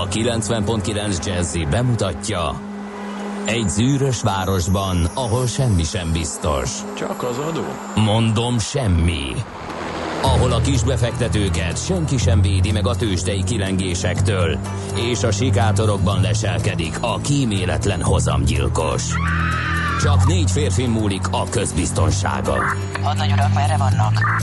a 90.9 Jazzy bemutatja Egy zűrös városban, ahol semmi sem biztos. Csak az adó? Mondom semmi. Ahol a kisbefektetőket senki sem védi meg a tőzsdei kilengésektől, és a sikátorokban leselkedik a kíméletlen hozamgyilkos. Csak négy férfi múlik a közbiztonsága. Hadnagy urak, merre vannak?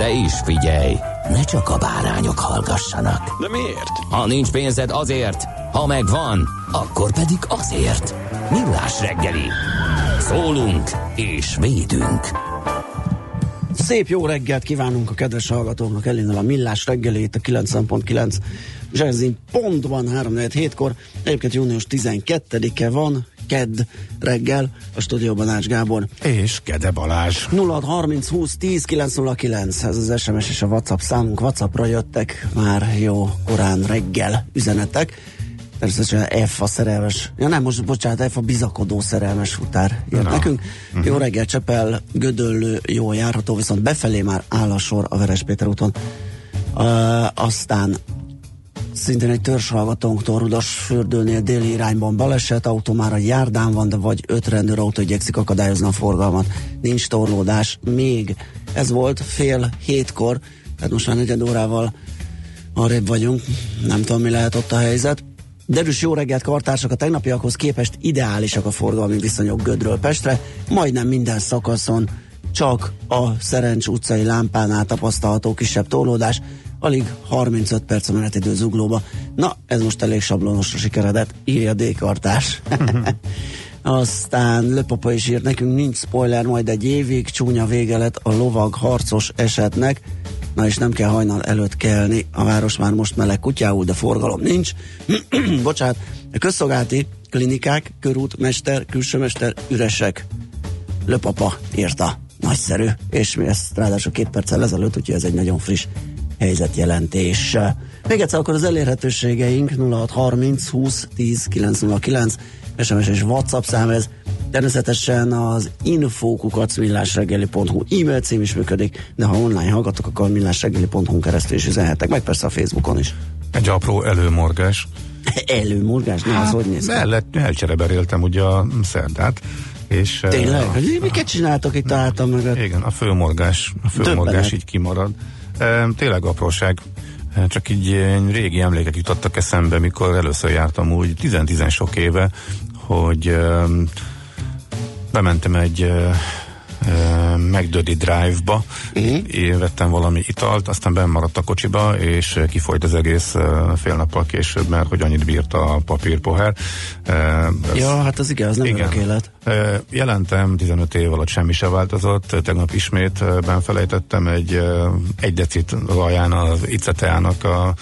De is figyelj, ne csak a bárányok hallgassanak. De miért? Ha nincs pénzed azért, ha megvan, akkor pedig azért. Millás reggeli. Szólunk és védünk. Szép jó reggelt kívánunk a kedves hallgatóknak, elindul a Millás reggelét, a 90.9 Jazzin pontban 3 kor Egyébként június 12-e van, kedd reggel, a stúdióban Ács Gábor. És Kede Balázs. 0630 20 10 909, ez az SMS és a WhatsApp számunk. WhatsAppra jöttek már jó korán reggel üzenetek. Természetesen F a szerelmes, ja nem, most bocsánat, F a bizakodó szerelmes futár írt Na. nekünk. Mhm. Jó reggel, Csepel, Gödöllő, jó járható, viszont befelé már áll a sor a Veres Péter úton. Uh, aztán szintén egy törzshallgatónktól Rudas fürdőnél déli irányban baleset, autó már a járdán van, de vagy öt rendőrautó igyekszik akadályozni a forgalmat. Nincs torlódás még. Ez volt fél hétkor, tehát most már negyed órával arrébb vagyunk, nem tudom mi lehet ott a helyzet. Derűs jó reggelt kartársak, a tegnapiakhoz képest ideálisak a forgalmi viszonyok Gödről Pestre, majdnem minden szakaszon csak a Szerencs utcai lámpánál tapasztalható kisebb torlódás, alig 35 perc a menetidő zuglóba. Na, ez most elég sablonosra sikeredett, írja D. Kartás. Aztán Löpapa is írt nekünk, nincs spoiler, majd egy évig csúnya vége lett a lovag harcos esetnek, na és nem kell hajnal előtt kelni, a város már most meleg kutyául, de forgalom nincs. Bocsánat, a közszolgálati klinikák, körút, mester, külsőmester üresek. Löpapa írta. Nagyszerű. És mi ezt ráadásul két perccel ezelőtt, úgyhogy ez egy nagyon friss helyzetjelentés. Még egyszer akkor az elérhetőségeink 0630 20 10 909 SMS és WhatsApp szám ez. Természetesen az infókukat millásreggeli.hu e-mail cím is működik, de ha online hallgatok, akkor millásreggeli.hu keresztül is üzenhetek, meg persze a Facebookon is. Egy apró előmorgás. Előmorgás, ne, az hogy néz ki? Mellett elcsereberéltem ugye a szerdát, és... Tényleg? eh, Hogy miket csináltok itt álltam mögött? Igen, a főmorgás, a főmorgás Döbbenet. így kimarad. Tényleg apróság, csak így régi emlékek jutottak eszembe, mikor először jártam úgy, 10-10 sok éve, hogy bementem egy McDödi Drive-ba, Mhm. én vettem valami italt, aztán benn maradt a kocsiba, és kifolyt az egész fél nappal később, mert hogy annyit bírt a papírpohár. Ez- Ja, hát az igen, az nem Igen. élet. Jelentem, 15 év alatt semmi se változott, tegnap ismét benfelejtettem egy, egy decit az alján az iceteának a,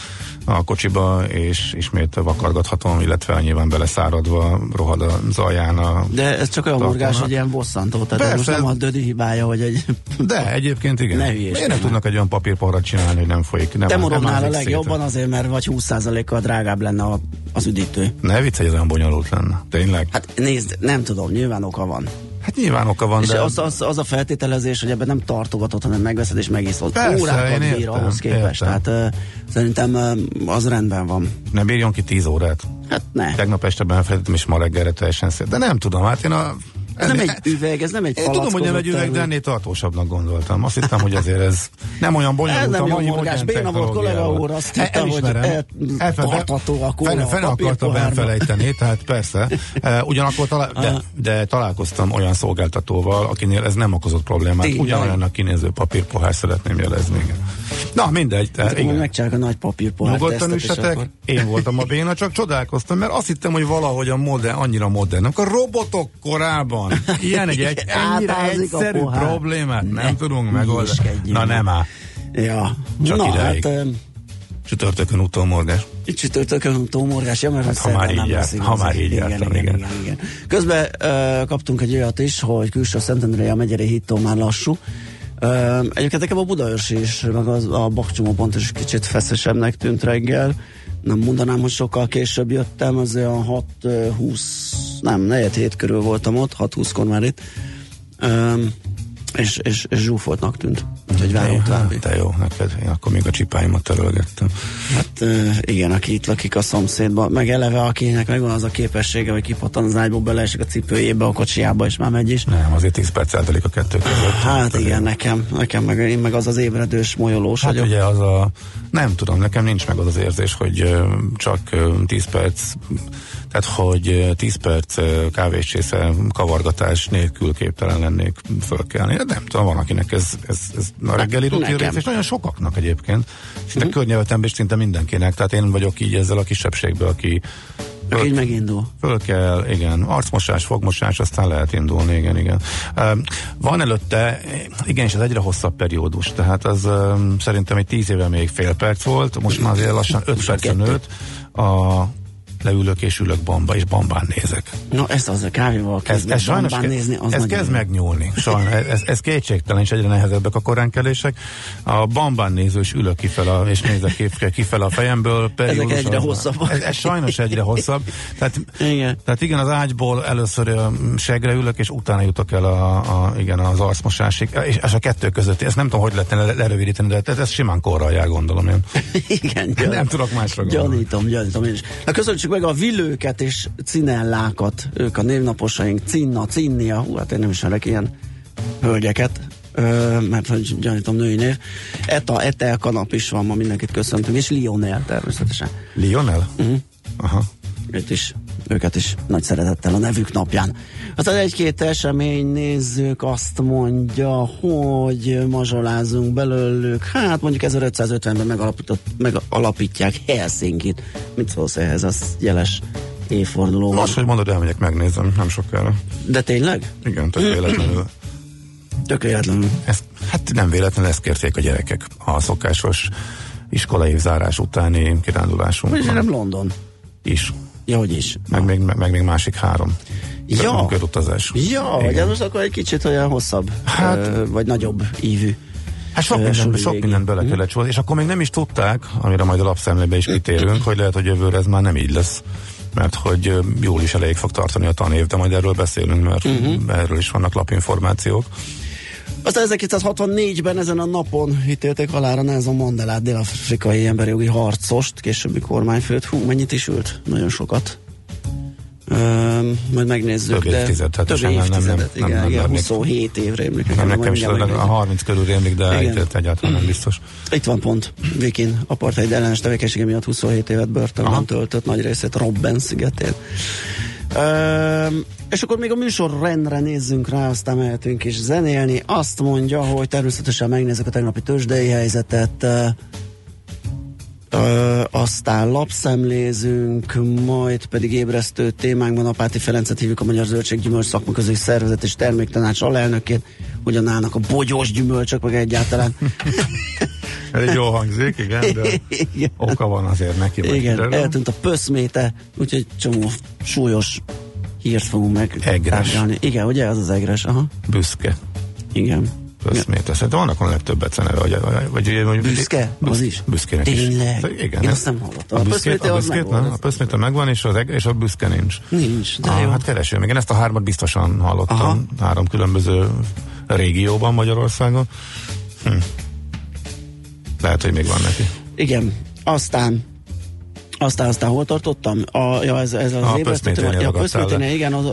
a kocsiba, és ismét vakargathatom, illetve nyilván beleszáradva rohad az alján a... De ez csak olyan morgás, hogy ilyen bosszantó. Tehát ez most Persze. nem a dödi hibája, hogy egy... De egyébként igen. Ne Miért nem tudnak egy olyan papírporrat csinálni, hogy nem folyik? Nem, Te nem morognál a legjobban szét. azért, mert vagy 20%-kal drágább lenne a, az üdítő. Ne vicc, hogy ez olyan bonyolult lenne. Tényleg? Hát nézd, nem tudom, nyilván oka van. Hát nyilván oka van, És de... az, az, az a feltételezés, hogy ebben nem tartogatod, hanem megveszed és megiszod. Persze, Órákat én bír értem, ahhoz képest. értem. Tehát uh, szerintem uh, az rendben van. Nem bírjon ki 10 órát. Hát ne. Tegnap este benfelejtettem, és ma reggelre teljesen szét. De nem tudom, hát én a... Ez nem egy üveg, ez nem egy Én tudom, hogy nem egy üveg, de ennél tartósabbnak gondoltam. Azt hittem, hogy azért ez nem olyan bonyolult. Ez nem jó morgás. Béna volt kollega úr, azt E- hitte, hogy tartható a kóla fene, a fene akarta papírpohárba. benfelejteni, tehát persze. E, Ugyanakkor talál, de, de találkoztam olyan szolgáltatóval, akinél ez nem okozott problémát. Ugyanolyannak kinéző papírpohár szeretném jelezni. Na, mindegy. Megcsinálják a nagy papírpohár Nyugodtan üssetek, én voltam a béna, csak csodálkoztam, mert azt hittem, hogy valahogy a modern, annyira modern. Akkor robotok korában ilyen egy, egy ennyire egyszerű problémát nem Ne tudunk megoldani. Na nem áll. Ja. Csak Na, idáig. hát Csütörtökön utómorgás. csütörtökön tómorgás, ja, mert Hát, ha már így nem lesz ha már így igen, jártam, igen, igen. igen, igen. Közben ö, kaptunk egy olyat is, hogy külső Szentendrei a megyeri hittó már lassú. Ö, egyébként nekem a Budaörsi is, meg az, a Bakcsomó pont is kicsit feszesebbnek tűnt reggel. Nem mondanám, hogy sokkal később jöttem, azért a 6-20, nem, negyed hét körül voltam ott, 6-20-kor már itt. És, és, és zsúfoltnak tűnt. Úgyhogy várom további. De jó, neked. Én akkor még a csipáimat törölgettem. Hát igen, aki itt lakik a szomszédban, meg eleve akinek megvan az a képessége, hogy kipattan az ágyból, beleesik a cipőjébe, a kocsiába, és már megy is. Nem, azért 10 perc eltelik a kettő között. Hát igen, nekem, nekem meg, én meg az az ébredős molyolós Hát vagyok. ugye az a, nem tudom, nekem nincs meg az az érzés, hogy csak ö, 10 perc, tehát hogy ö, 10 perc kávéscsésze kavargatás nélkül képtelen lennék fölkelni. Hát Nem tudom, van akinek ez, ez, ez a reggeli rutin rész, és nagyon sokaknak egyébként. Szinte uh-huh. környevetemben is szinte mindenkinek, tehát én vagyok így ezzel a kisebbségből, aki Aki így megindul. Föl kell, igen, arcmosás, fogmosás, aztán lehet indulni, igen, igen. Van előtte, igenis ez egyre hosszabb periódus, tehát az szerintem egy tíz éve még fél perc volt, most már azért lassan öt percen nőtt. A leülök és ülök bamba, és bambán nézek. Na ezt az a kávéval Ez, kezdve ez sajnos ke- nézni, az ez kezd megnyúlni. Sajnos, ez, ez kétségtelen, és egyre nehezebbek a koránkelések. A bambán nézős ülök kifele, a- és nézek kif- kifele a fejemből. periódus- egyre hosszabbak. Ez, ez sajnos egyre hosszabb. Tehát, Igen. tehát igen, az ágyból először segre ülök, és utána jutok el a, a, igen, az arcmosásig. És, és a kettő között, ezt nem tudom, hogy lehetne le- lerövidíteni, de ez, ez simán korral jár, gondolom én. Igen, Nem tudok másra gondolni. Gyanítom, gyanítom én is. Na köszönjük meg a vilőket és cinellákat, ők a névnaposaink, Cinna, Cinnia, hú, hát én nem ismerek ilyen hölgyeket, ö, mert hogy gyanítom női név. Eta, Etel kanap is van, ma mindenkit köszöntünk, és Lionel természetesen. Lionel? Uh-huh. Aha. Őt is, őket is nagy szeretettel a nevük napján. Aztán egy-két esemény nézzük, azt mondja, hogy mazsolázunk belőlük, hát mondjuk 1550-ben megalapított, megalapítják Helsinkit. Mit szólsz ehhez, az jeles évforduló. Most, hogy mondod, elmegyek, megnézem, nem sokára. De tényleg? Igen, tök véletlenül. Tökéletlenül. Ezt, hát nem véletlenül ezt kérték a gyerekek a szokásos iskolai zárás utáni kirándulásunkon nem London. is. Ja, hogy is. Meg még, meg, még másik három. Ja. Körutazás. Ja, ez most akkor egy kicsit olyan hosszabb, Hát- ö, vagy nagyobb ívű. Hát sok, minden, sok végig. mindent bele kellett sorolni, és akkor még nem is tudták, amire majd a lapszemlébe is kitérünk, hogy lehet, hogy jövőre ez már nem így lesz mert hogy jól is elég fog tartani a tanév, de majd erről beszélünk, mert uh-huh. erről is vannak lapinformációk. Aztán 1964-ben ezen a napon ítélték halára Nelson Mandelát, dél-afrikai emberi jogi harcost, későbbi kormányfőt. Hú, mennyit is ült? Nagyon sokat. Üm, majd megnézzük. Több de évtized, hát több sem- nem- nem- évtizedet, igen, nem- nem igen, lennék. 27 évre emlék. Nem, nekem is a megnézzük. 30 körül rémlik, de Igen. itt egyáltalán nem biztos. Itt van pont. Vikin apartheid ellenes tevékenysége miatt 27 évet börtönben Aha. töltött, nagy részét Robben szigetén. És akkor még a műsor rendre nézzünk rá, aztán mehetünk is zenélni. Azt mondja, hogy természetesen megnézzük a tegnapi tőzsdei helyzetet, ö, aztán lapszemlézünk, majd pedig ébresztő témánkban Apáti Ferencet hívjuk a Magyar Zöldséggyümölcs Szakmaközös Szervezet és Terméktanács alelnökét, hogyan állnak a bogyós gyümölcsök, meg egyáltalán. Ez egy jó hangzik, igen, de Igen. oka van azért neki. Igen, kiderül. eltűnt a pöszméte, úgyhogy csomó súlyos hírt fogunk meg. Egres. tárgyalni. Igen, ugye, az az egres, aha. Büszke. Igen. Összméte. Szerintem vannak a legtöbbet neve, vagy, vagy, vagy Büszke? Az is? Büszkének Tényleg? is. Igen, Én azt nem hallottam. A A büszkét, pöszméte a büszkét, megvan, nem? A pöszméte megvan, és, az, és a büszke nincs. Nincs, de ah, jó. hát kereső. Még én ezt a hármat biztosan hallottam. Aha. Három különböző régióban Magyarországon. Hm. Lehet, hogy még van neki. Igen, aztán aztán, aztán hol tartottam? A, ja, ez, ez az A téma. Ja, Pöszméténél, igen, az,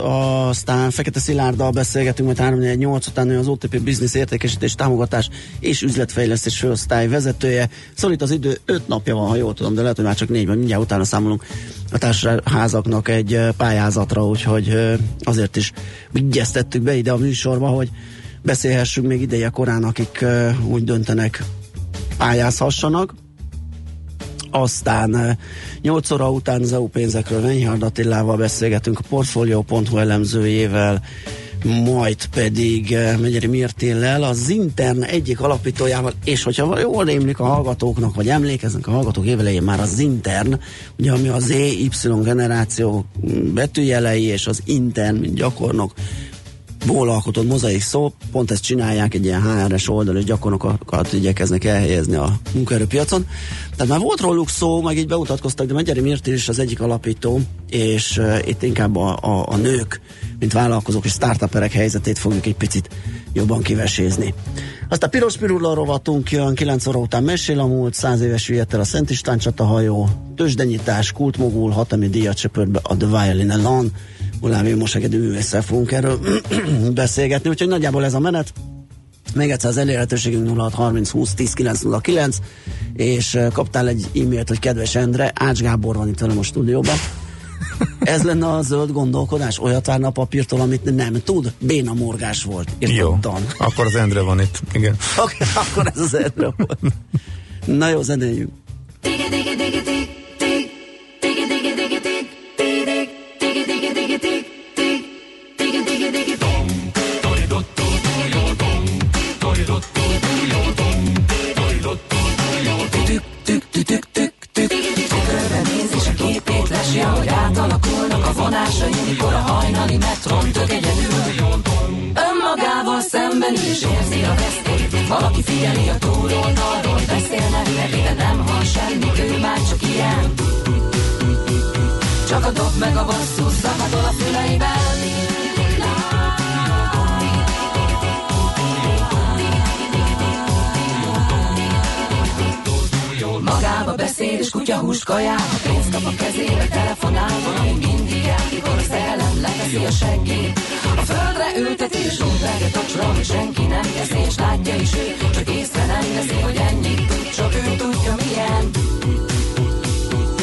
aztán Fekete Szilárddal beszélgetünk, majd 3 8 után ő az OTP Business értékesítés, támogatás és üzletfejlesztés főosztály vezetője. Szólít az idő 5 napja van, ha jól tudom, de lehet, hogy már csak négy, vagy mindjárt utána számolunk a társaságnak egy pályázatra, úgyhogy azért is vigyeztettük be ide a műsorba, hogy beszélhessünk még ideje korán, akik úgy döntenek pályázhassanak. Aztán 8 óra után az EU pénzekről Venyhard Attilával beszélgetünk a Portfolio.hu elemzőjével, majd pedig eh, Megyeri Mirtéllel, a Zintern egyik alapítójával, és hogyha jól rémlik a hallgatóknak, vagy emlékeznek a hallgatók évelején már a Zintern, ugye ami az Y generáció betűjelei, és az intern, mint gyakornok, ból alkotott mozaik szó, pont ezt csinálják, egy ilyen HR-es oldal, és gyakornokat igyekeznek elhelyezni a munkaerőpiacon. Tehát már volt róluk szó, meg így bemutatkoztak, de Megyeri Mirti is az egyik alapító, és uh, itt inkább a, a, a nők, mint vállalkozók és startuperek helyzetét fogjuk egy picit jobban kivesézni. Aztán Piros Pirulla rovatunk jön, 9 óra után mesél a múlt, 100 éves ügyettel a Szent István csatahajó, tőzsdenyítás, kultmogul, hatemi díjat csöpört be a The Violin Alone, Ulámi Mosegedű művésszel fogunk erről beszélgetni, úgyhogy nagyjából ez a menet. Még egyszer az elérhetőségünk 0630 20 10 909, és kaptál egy e-mailt, hogy kedves Endre, Ács Gábor van itt velem a stúdióban. Ez lenne a zöld gondolkodás? Olyat várna a papírtól, amit nem tud? Béna morgás volt. Értettem. Jó, akkor az Endre van itt. Igen. Okay, akkor ez az Endre volt. Na jó, zenéljünk. Digi, digi, digi, digi. Metron tök egyedül. Önmagával szemben is érzi a vesztét, valaki figyeli a túloldalról, beszélnek neki, de nem hall semmit, ő már csak ilyen. Csak a dob meg a basszus zakatol a füleiben, és kutya hús kaját, ha pénzt kap a kezébe, telefonál, valami mindig elkikor a szellem leveszi a seggét. A földre ülteti és rúgvágat a csrom, senki nem teszi és látja is ő, csak észre nem veszi, hogy ennyit tud, csak ő tudja milyen.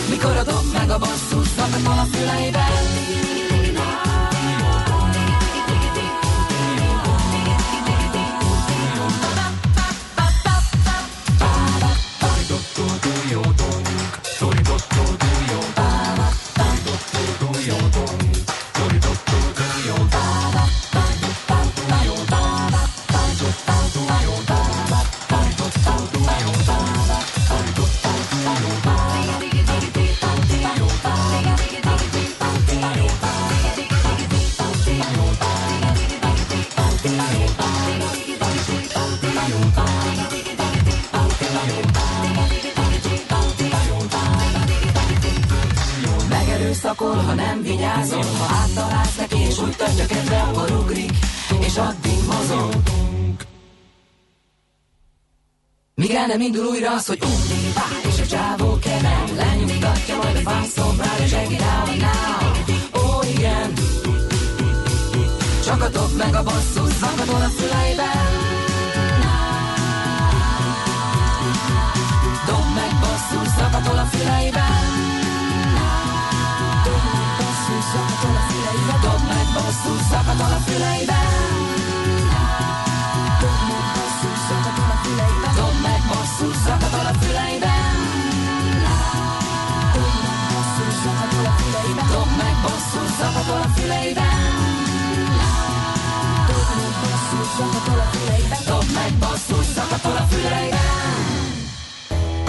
Mikor a dob meg a basszus, zakatol a füleiben, vigyázol Ha áttalálsz neki és úgy tartja kedve, akkor ugrik És addig mozog. Míg el nem indul újra az, hogy ugri, bá, és a csávó kemel Lenyugtatja majd a fászomrál, és now Ó, igen. Csak a dob meg a basszus, zakatol a füleiben. Dob meg basszus, zakatol a füleiben meg basszus, zakatol a füleibe Dob meg basszus, zakatol a füleibe Dob meg basszus, zakatol a füleibe Dob meg basszus, zakatol a füleibe Dob meg basszus, zakatol a füleibe Dob meg basszus, zakatol a füleibe Dob meg basszus, zakatol a füleibe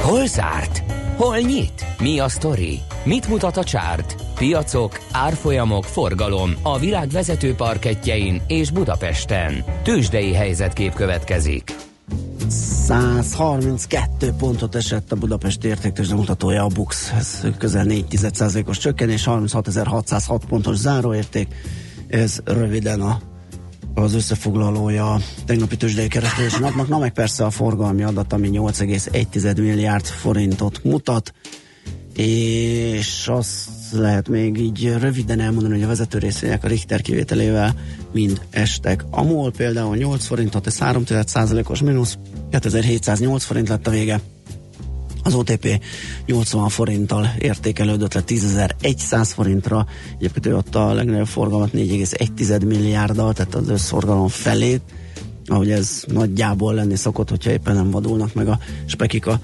Hol zárt? Hol nyit? Mi a sztori? Mit mutat a csárt? Piacok, árfolyamok, forgalom a világ vezető parketjein és Budapesten. Tősdei helyzetkép következik. 132 pontot esett a Budapest értéktőzsde mutatója a BUX. Ez közel 4 os csökkenés, 36.606 pontos záróérték. Ez röviden a az összefoglalója a tegnapi tőzsdei kereskedési napnak, na meg persze a forgalmi adat, ami 8,1 milliárd forintot mutat, és azt lehet még így röviden elmondani, hogy a vezető részvények a Richter kivételével mind estek. A MOL például 8 forintot, ez 3% os mínusz, 2708 forint lett a vége. Az OTP 80 forinttal értékelődött le 10.100 forintra, egyébként ő adta a legnagyobb forgalmat 4,1 milliárddal, tehát az összforgalom felét, ahogy ez nagyjából lenni szokott, hogyha éppen nem vadulnak meg a spekika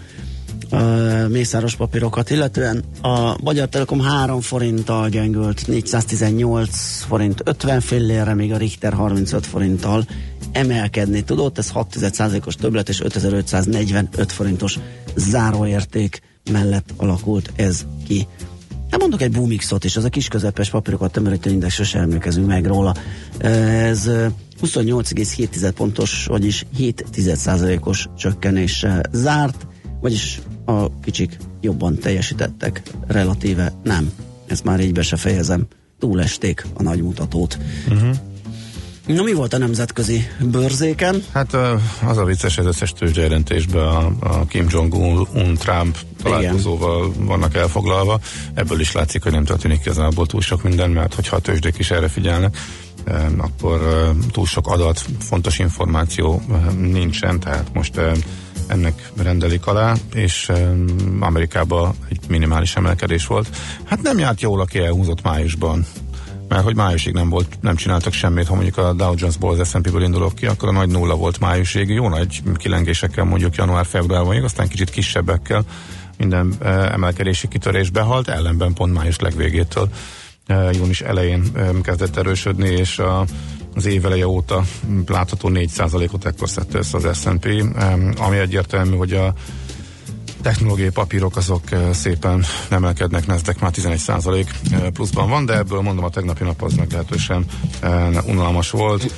mészáros papírokat, illetően a Magyar Telekom 3 forinttal gyengült 418 forint 50 fillérre, míg a Richter 35 forinttal emelkedni tudott, ez 6%-os többlet és 5545 forintos záróérték mellett alakult ez ki. Hát mondok egy Boomixot is, az a kis közepes papírokat tömörítő index, sose emlékezünk meg róla. Ez 28,7 pontos, vagyis 7 os csökkenéssel zárt, vagyis a kicsik jobban teljesítettek, relatíve nem. Ezt már így be se fejezem. Túlesték a nagy mutatót. Uh-huh. Na mi volt a nemzetközi bőrzéken? Hát az a vicces, az összes tőzsjelentésben a, a Kim Jong-un Trump találkozóval Igen. vannak elfoglalva. Ebből is látszik, hogy nem történik igazából túl sok minden, mert hogyha a tőzsdék is erre figyelnek, akkor túl sok adat, fontos információ nincsen, tehát most ennek rendelik alá, és Amerikában egy minimális emelkedés volt. Hát nem járt jól, aki elhúzott májusban mert hogy májusig nem volt, nem csináltak semmit, ha mondjuk a Dow Jones-ból az S&P-ből indulok ki, akkor a nagy nulla volt májusig, jó nagy kilengésekkel mondjuk január-februárban, aztán kicsit kisebbekkel minden e, emelkedési kitörés behalt, ellenben pont május legvégétől e, június elején kezdett erősödni, és a, az év eleje óta látható 4%-ot ekkor szedte össze az S&P, ami egyértelmű, hogy a technológiai papírok azok szépen emelkednek, nezdek már 11% pluszban van, de ebből mondom a tegnapi nap az meglehetősen unalmas volt.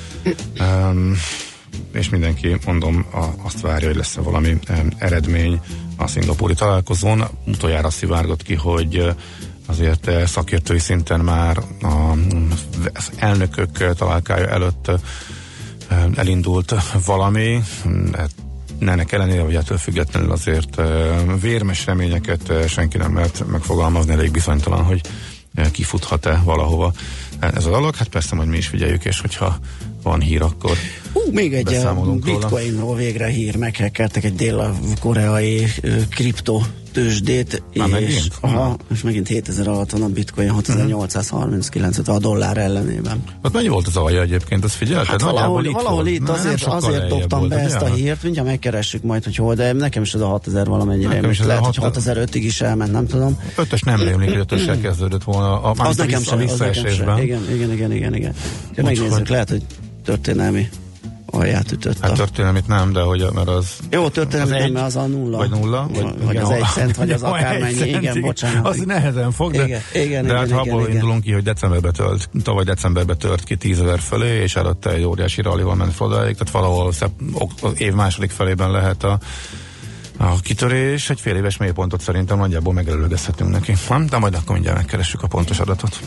és mindenki, mondom, azt várja, hogy lesz-e valami eredmény a szingapúri találkozón. Utoljára szivárgott ki, hogy azért szakértői szinten már az elnökök találkája előtt elindult valami, hát ennek ellenére, vagy ettől függetlenül azért vérmes reményeket senki nem mert megfogalmazni, elég bizonytalan, hogy kifuthat-e valahova ez a dolog. Hát persze, hogy mi is figyeljük, és hogyha van hír, akkor Hú, még egy bitcoinról végre hír, meghekkeltek egy dél-koreai kripto tőzsdét, és, megint? Aha, és megint 7000 alatt van a bitcoin, 6839 uh-huh. a dollár ellenében. Hát mennyi volt az alja egyébként, azt figyelted? Hát valahol, itt, valahol itt azért, azért dobtam be ezt a hírt, mindjárt megkeressük majd, hogy hol, de nekem is ez a 6000 valamennyire. Nekem is lehet, hogy 6005-ig is elment, nem tudom. Ötös nem rémlik, hogy ötös kezdődött volna. A, az nekem sem, az nekem sem. Igen, igen, igen, igen, igen. Megnézzük, lehet, hogy történelmi alját ütötte. Hát történelmit nem, de hogy mert az... Jó, történelmi nem, mert az a nulla. Vagy nulla. Vagy, vagy az egy cent, vagy az akármennyi. Cent, igen, bocsánat. Az nehezen fog, de, igen, igen, de hát igen, abból igen, indulunk ki, hogy decemberbe tölt, tavaly decemberbe tört ki 10 ezer fölé, és előtte egy óriási rallival ment odáig, tehát valahol szep, az év második felében lehet a a kitörés egy fél éves mélypontot szerintem nagyjából megelőlegezhetünk neki. De majd akkor mindjárt megkeressük a pontos adatot.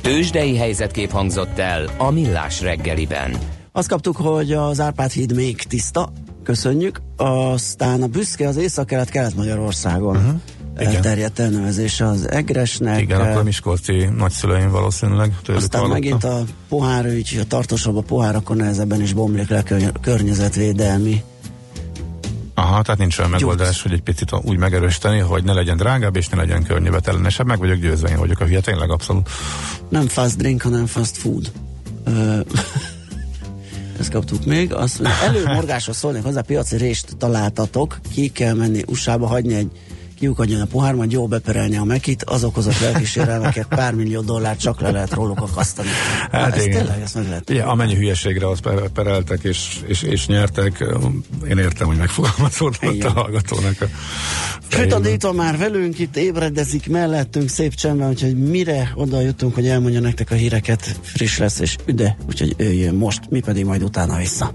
Tőzsdei helyzetkép hangzott el a Millás reggeliben. Azt kaptuk, hogy az Árpád híd még tiszta, köszönjük. Aztán a büszke az Észak-Kelet-Kelet-Magyarországon. Uh-huh. Elterjedt elnevezése az Egresnek. Igen, akkor Miskolci nagyszüleim valószínűleg. Aztán hallottam. megint a pohárügy, a tartósabb a pohár, akkor nehezebben is bomlik le környezetvédelmi Aha, tehát nincs olyan megoldás, hogy egy picit úgy megerősíteni, hogy ne legyen drágább és ne legyen környezetellenesebb. Meg vagyok győzve, én vagyok a hülye, tényleg abszolút. Nem fast drink, hanem fast food. Ezt kaptuk még. Azt mondja, előmorgásra szólnék hozzá, piaci részt találtatok, ki kell menni USA-ba, hagyni egy kiukadjon a pohár, majd jó beperelni a mekit, az okozott lelkisérelmeket pár millió dollárt csak le lehet róluk akasztani. Hát ez igen. tényleg, ezt meg lehet. Igen, amennyi hülyeségre azt pereltek és, és, és nyertek, én értem, hogy megfogalmazódott a hallgatónak. A Sütad itt van már velünk, itt ébredezik mellettünk szép csendben, úgyhogy mire oda jutunk, hogy elmondja nektek a híreket, friss lesz és üde, úgyhogy ő jön most, mi pedig majd utána vissza.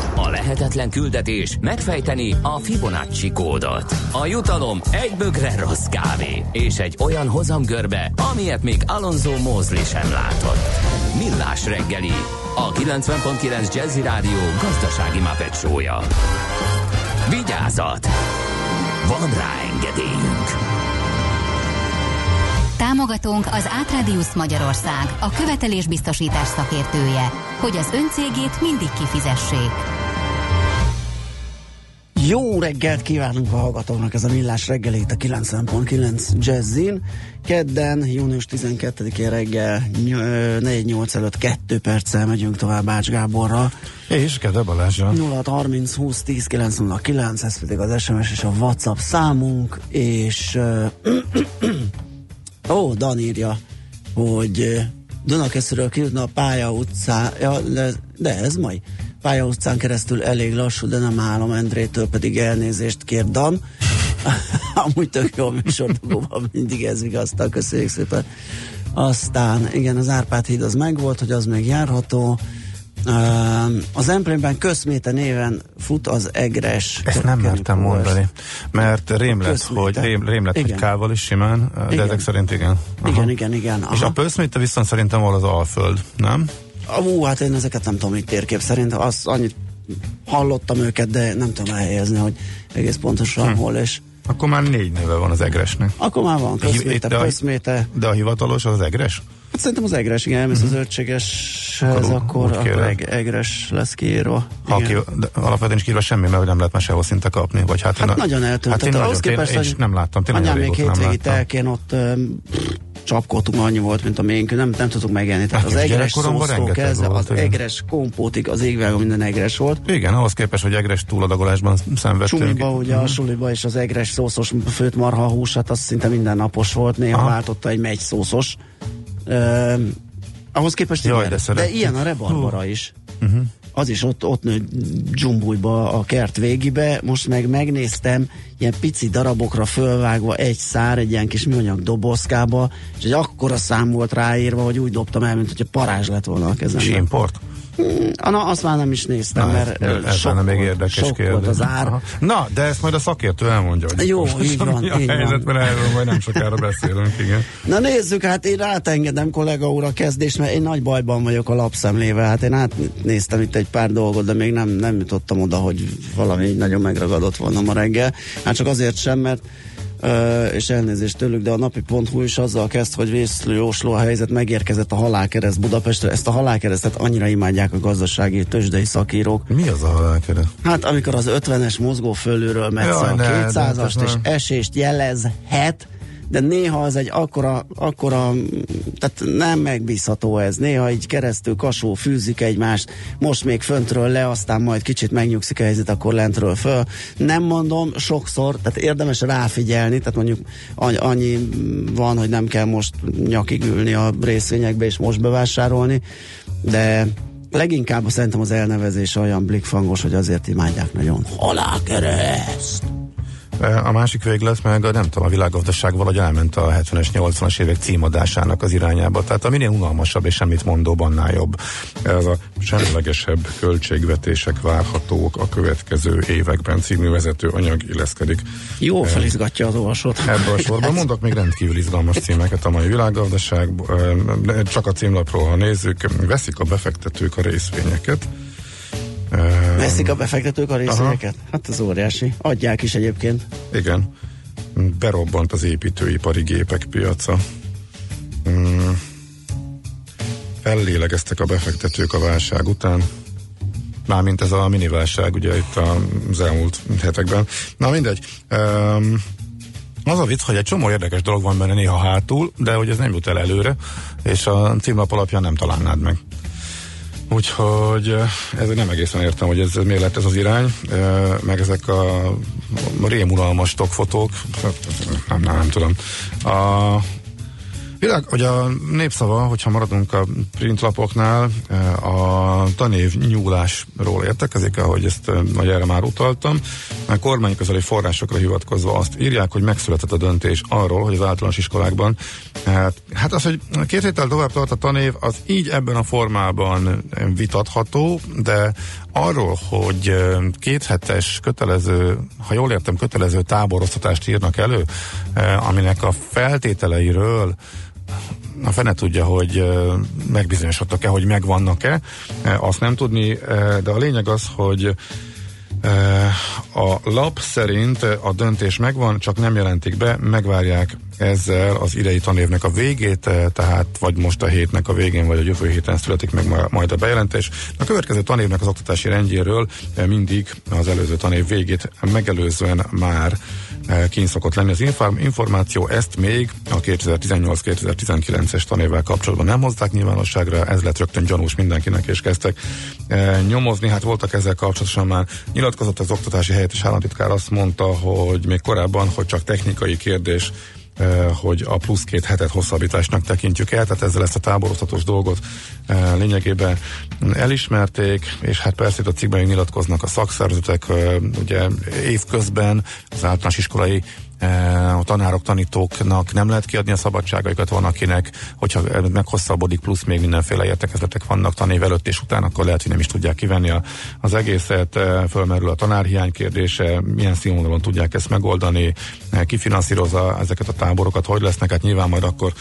A lehetetlen küldetés megfejteni a Fibonacci kódot. A jutalom egy bögre rossz kávé és egy olyan hozamgörbe, amilyet még Alonso Mózli sem látott. Millás reggeli, a 90.9 Jazzy Rádió gazdasági mapetsója. Vigyázat! Van rá engedélyünk! Támogatónk az Átrádiusz Magyarország, a követelésbiztosítás szakértője, hogy az öncégét mindig kifizessék. Jó reggelt kívánunk a hallgatóknak, ez a millás reggelét a 90.9 Jazzin. Kedden, június 12-én reggel 4-8 előtt 2 perccel megyünk tovább Bács Gáborra. És Kede Balázsa. 0 30 20 10 909, ez pedig az SMS és a WhatsApp számunk, és ó, oh, Dan írja, hogy Dunakeszről kijutna a pálya utcá, ja, de, de ez mai pálya utcán keresztül elég lassú, de nem állom Endrétől, pedig elnézést kér Dan. Amúgy tök jó műsordogóban mindig ez vigasztal, köszönjük szépen. Aztán igen, az Árpád híd az megvolt, hogy az még járható. Az Emplénben Köszméte néven fut az egres. Ezt nem mertem mondani, mert rém lett, hogy, rém, rém lett, hogy kával is simán, de igen. ezek szerint igen. Aha. Igen, igen, igen. Aha. És a Köszméte viszont szerintem val az Alföld, nem? Ú, hát én ezeket nem tudom, hogy térkép szerint, azt annyit hallottam őket, de nem tudom elhelyezni, hogy egész pontosan hm. hol, és akkor már négy neve van az egresnek. Akkor már van, közméte, de, a, de a hivatalos az, az egres? Hát szerintem az egres, igen, elmész uh-huh. az zöldségeshez, akkor, akkor eg, egres lesz kiírva. Ha ki, de alapvetően nincs kiírva semmi, mert nem lehet már sehol szinte kapni. Vagy hát, hát én, nagyon eltűnt. Hát én, nagyon, képest, én, én nem láttam, tényleg anyám még hétvégi telkén ott csapkodtunk, annyi volt, mint a miénk, nem, nem tudtuk megélni. Tehát hát, az egres szósztól kezdve, az igen. egres kompótig, az égvágó minden egres volt. Igen, ahhoz képest, hogy egres túladagolásban szenvedtünk. Sumiba, ugye uh-huh. a suliba és az egres szószos főtt marha húsát, az szinte minden napos volt, néha Aha. váltotta egy megy szószos. Uh, ahhoz képest Jaj, igen, de, de ilyen a rebarbara is. Uh-huh az is ott, ott nő dzsumbújba a kert végibe, most meg megnéztem, ilyen pici darabokra fölvágva egy szár, egy ilyen kis műanyag dobozkába, és egy akkora szám volt ráírva, hogy úgy dobtam el, mint hogyha parázs lett volna a kezemben. És import? Na, azt már nem is néztem, Na, mert ez sok, lenne még érdekes sok kérdés. volt az ár. Aha. Na, de ezt majd a szakértő elmondja, hogy Jó, így van, a így helyzet, van. mert erről majd nem sokára beszélünk, igen. Na nézzük, hát én átengedem kollega úr a kezdést, mert én nagy bajban vagyok a lapszemlével. Hát én átnéztem itt egy pár dolgot, de még nem, nem jutottam oda, hogy valami nagyon megragadott volna ma reggel. Hát csak azért sem, mert Uh, és elnézést tőlük, de a napi.hu is azzal kezd, hogy vészlő jósló a helyzet, megérkezett a halálkereszt Budapestre. Ezt a halálkeresztet annyira imádják a gazdasági tőzsdei szakírók. Mi az a halálkereszt? Hát amikor az 50-es mozgó fölülről megy a 200-ast és esést jelezhet, de néha az egy akkora, akkora, tehát nem megbízható ez. Néha így keresztül kasó fűzik egymást, most még föntről le, aztán majd kicsit megnyugszik a helyzet, akkor lentről föl. Nem mondom, sokszor, tehát érdemes ráfigyelni, tehát mondjuk annyi van, hogy nem kell most nyakig ülni a részvényekbe és most bevásárolni, de leginkább szerintem az elnevezés olyan blikfangos, hogy azért imádják nagyon. Halálkereszt! A másik véglet meg nem tudom, a világgazdaság valahogy elment a 70-es, 80-as évek címadásának az irányába. Tehát a minél unalmasabb és semmit mondóbb, annál jobb. Ez a semlegesebb költségvetések várhatók a következő években című vezető anyag illeszkedik. Jó felizgatja az olvasót. Ebből a sorban mondok még rendkívül izgalmas címeket a mai világgazdaság. Csak a címlapról, ha nézzük, veszik a befektetők a részvényeket Veszik a befektetők a részvényeket? Hát az óriási. Adják is egyébként. Igen. Berobbant az építőipari gépek piaca. Hmm. Fellélegeztek a befektetők a válság után. Mármint ez a mini válság, ugye itt az elmúlt hetekben. Na mindegy. Um, az a vicc, hogy egy csomó érdekes dolog van benne néha hátul, de hogy ez nem jut el előre, és a címlap alapján nem találnád meg. Úgyhogy ez nem egészen értem, hogy ez miért lett ez az irány, meg ezek a rémuralmas stokfotók, nem, nem, nem tudom. A, Világ, hogy a népszava, hogyha maradunk a printlapoknál, eh, a tanév nyúlásról értekezik, ahogy ezt vagy eh, erre már utaltam. A kormányközeli forrásokra hivatkozva azt írják, hogy megszületett a döntés arról, hogy az általános iskolákban hát, hát az, hogy két héttel tovább tart a tanév, az így ebben a formában vitatható, de arról, hogy eh, két hetes kötelező, ha jól értem, kötelező táboroztatást írnak elő, aminek a feltételeiről a fene tudja, hogy megbizonyosodtak-e, hogy megvannak-e, azt nem tudni, de a lényeg az, hogy a lap szerint a döntés megvan, csak nem jelentik be, megvárják ezzel az idei tanévnek a végét, eh, tehát vagy most a hétnek a végén, vagy a jövő héten születik meg majd a bejelentés. A következő tanévnek az oktatási rendjéről mindig az előző tanév végét megelőzően már kín szokott lenni az információ, ezt még a 2018-2019-es tanévvel kapcsolatban nem hozták nyilvánosságra, ez lett rögtön gyanús mindenkinek, és kezdtek nyomozni. Hát voltak ezzel kapcsolatosan már nyilatkozott az oktatási helyettes államtitkár, azt mondta, hogy még korábban, hogy csak technikai kérdés hogy a plusz két hetet hosszabbításnak tekintjük el, tehát ezzel ezt a táboroztatós dolgot lényegében elismerték, és hát persze itt a cikkben nyilatkoznak a szakszervezetek, ugye évközben az általános iskolai a tanárok, tanítóknak nem lehet kiadni a szabadságaikat, van akinek, hogyha meghosszabbodik, plusz még mindenféle értekezletek vannak tanév előtt és után, akkor lehet, hogy nem is tudják kivenni a, az egészet, eh, fölmerül a tanárhiány kérdése, milyen színvonalon tudják ezt megoldani, eh, kifinanszírozza ezeket a táborokat, hogy lesznek, hát nyilván majd akkor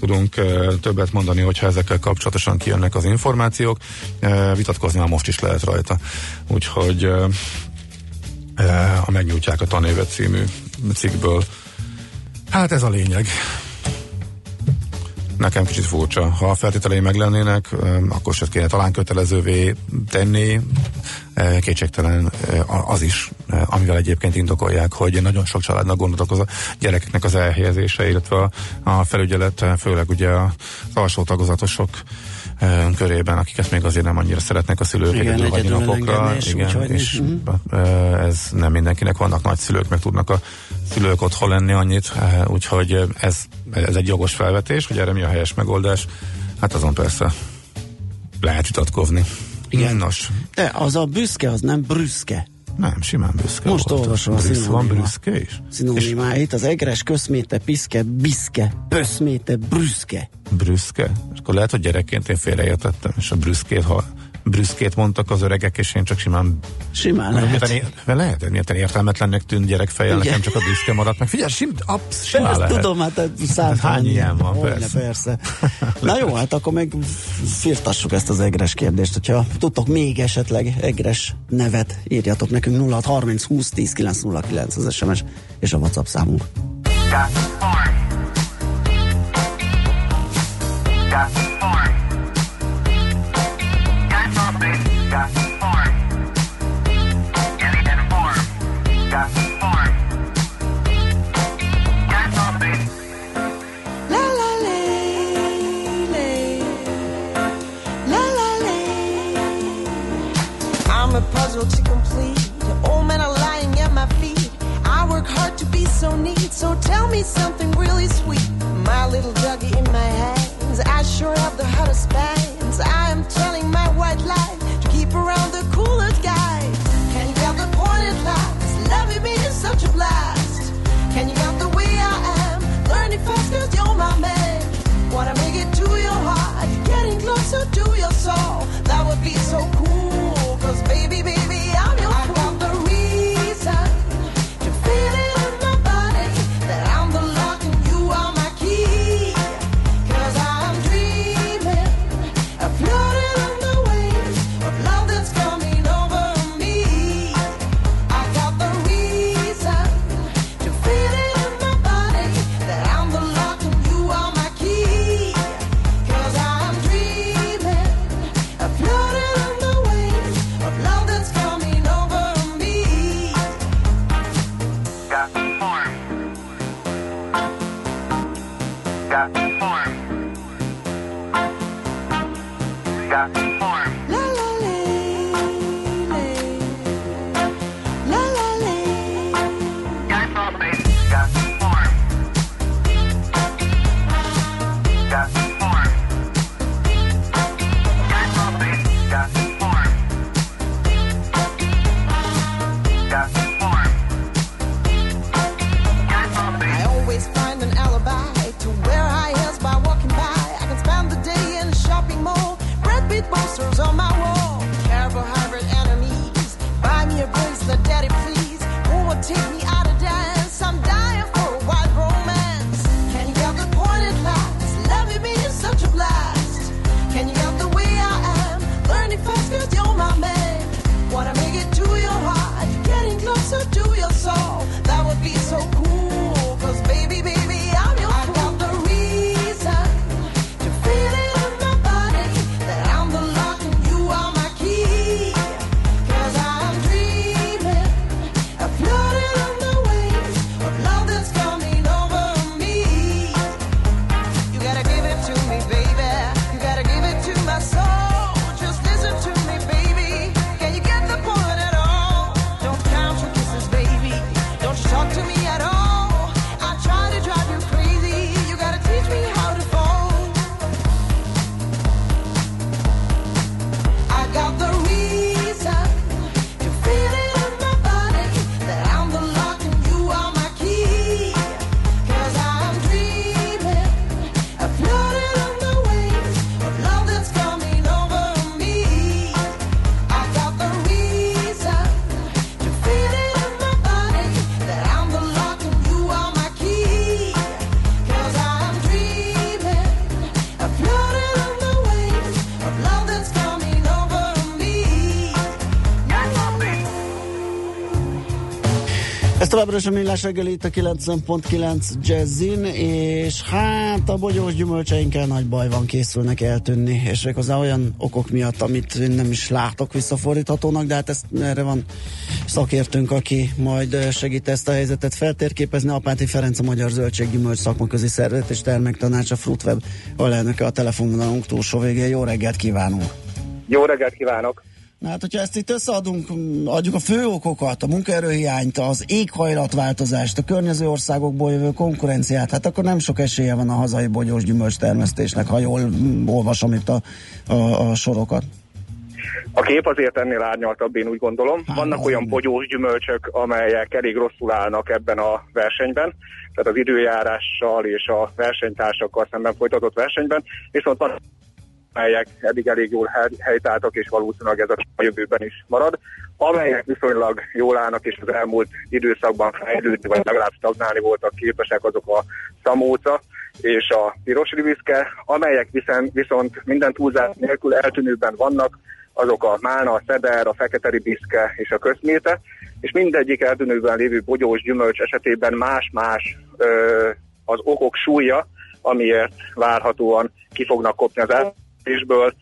tudunk többet mondani, hogyha ezekkel kapcsolatosan kijönnek az információk. Vitatkozni már most is lehet rajta. Úgyhogy a Megnyújtják a tanévet című cikkből. Hát ez a lényeg. Nekem kicsit furcsa. Ha a feltételei meg lennének, akkor se kéne talán kötelezővé tenni. Kétségtelen az is, amivel egyébként indokolják, hogy nagyon sok családnak gondot okoz a gyerekeknek az elhelyezése, illetve a felügyelet, főleg ugye az alsó tagozatosok körében, akiket még azért nem annyira szeretnek a szülők igen, egyedül hagyni napokra. Igen, és uh-huh. ez nem mindenkinek vannak nagy szülők, meg tudnak a szülők otthon lenni annyit, úgyhogy ez, ez egy jogos felvetés, hogy erre mi a helyes megoldás. Hát azon persze lehet vitatkozni. Igen. Nos. De az a büszke, az nem brüszke. Nem, simán büszke Most volt. olvasom a Brüsz, Van brüszke is? Szinonimáit, az egres, köszméte, piszke, biszke, pöszméte, brüszke. Brüszke? És akkor lehet, hogy gyerekként én félreértettem, és a brüszkét, ha brüszkét mondtak az öregek, és én csak simán... Simán lehet. Miután, lehet, miután értelmetlennek tűnt gyerekfejjel, nekem csak a brüszke maradt meg. Figyelj, sim, absz, simán Ezt lehet. tudom, hát számít. Hát hány ilyen van, persze. persze. Na jó, hát akkor meg firtassuk ezt az egres kérdést. Hogyha tudtok még esetleg egres nevet, írjatok nekünk 06 30 20 10 909 az SMS és a WhatsApp számunk. Got továbbra is a millás reggeli itt a 90.9 Jazzin, és hát a bogyós gyümölcseinkkel nagy baj van, készülnek eltűnni, és hozzá olyan okok miatt, amit én nem is látok visszafordíthatónak, de hát ezt, erre van szakértőnk, aki majd segít ezt a helyzetet feltérképezni. Apáti Ferenc a Magyar Zöldséggyümölcs Szakmaközi Szervezet és Terméktanács a Fruitweb alelnöke a telefonvonalunk túlsó végén. Jó reggelt kívánunk! Jó reggelt kívánok! Na hát, hogyha ezt itt összeadunk, adjuk a fő okokat, a munkaerőhiányt, az éghajlatváltozást, a környező országokból jövő konkurenciát, hát akkor nem sok esélye van a hazai bogyós gyümölcs termesztésnek, ha jól olvasom itt a, a, a sorokat. A kép azért ennél árnyaltabb, én úgy gondolom. Hát, Vannak olyan bogyós gyümölcsök, amelyek elég rosszul állnak ebben a versenyben, tehát az időjárással és a versenytársakkal szemben folytatott versenyben, viszont van amelyek eddig elég jól helytáltak, és valószínűleg ez a jövőben is marad. Amelyek viszonylag jól állnak, és az elmúlt időszakban fejlődni, vagy legalább stagnálni voltak képesek, azok a szamóca és a piros riviszke, amelyek viszont, viszont minden túlzás nélkül eltűnőben vannak, azok a mána, a szeder, a fekete ribiszke és a közméte, és mindegyik eltűnőben lévő bogyós gyümölcs esetében más-más az okok súlya, amiért várhatóan ki fognak kopni az fizetésből,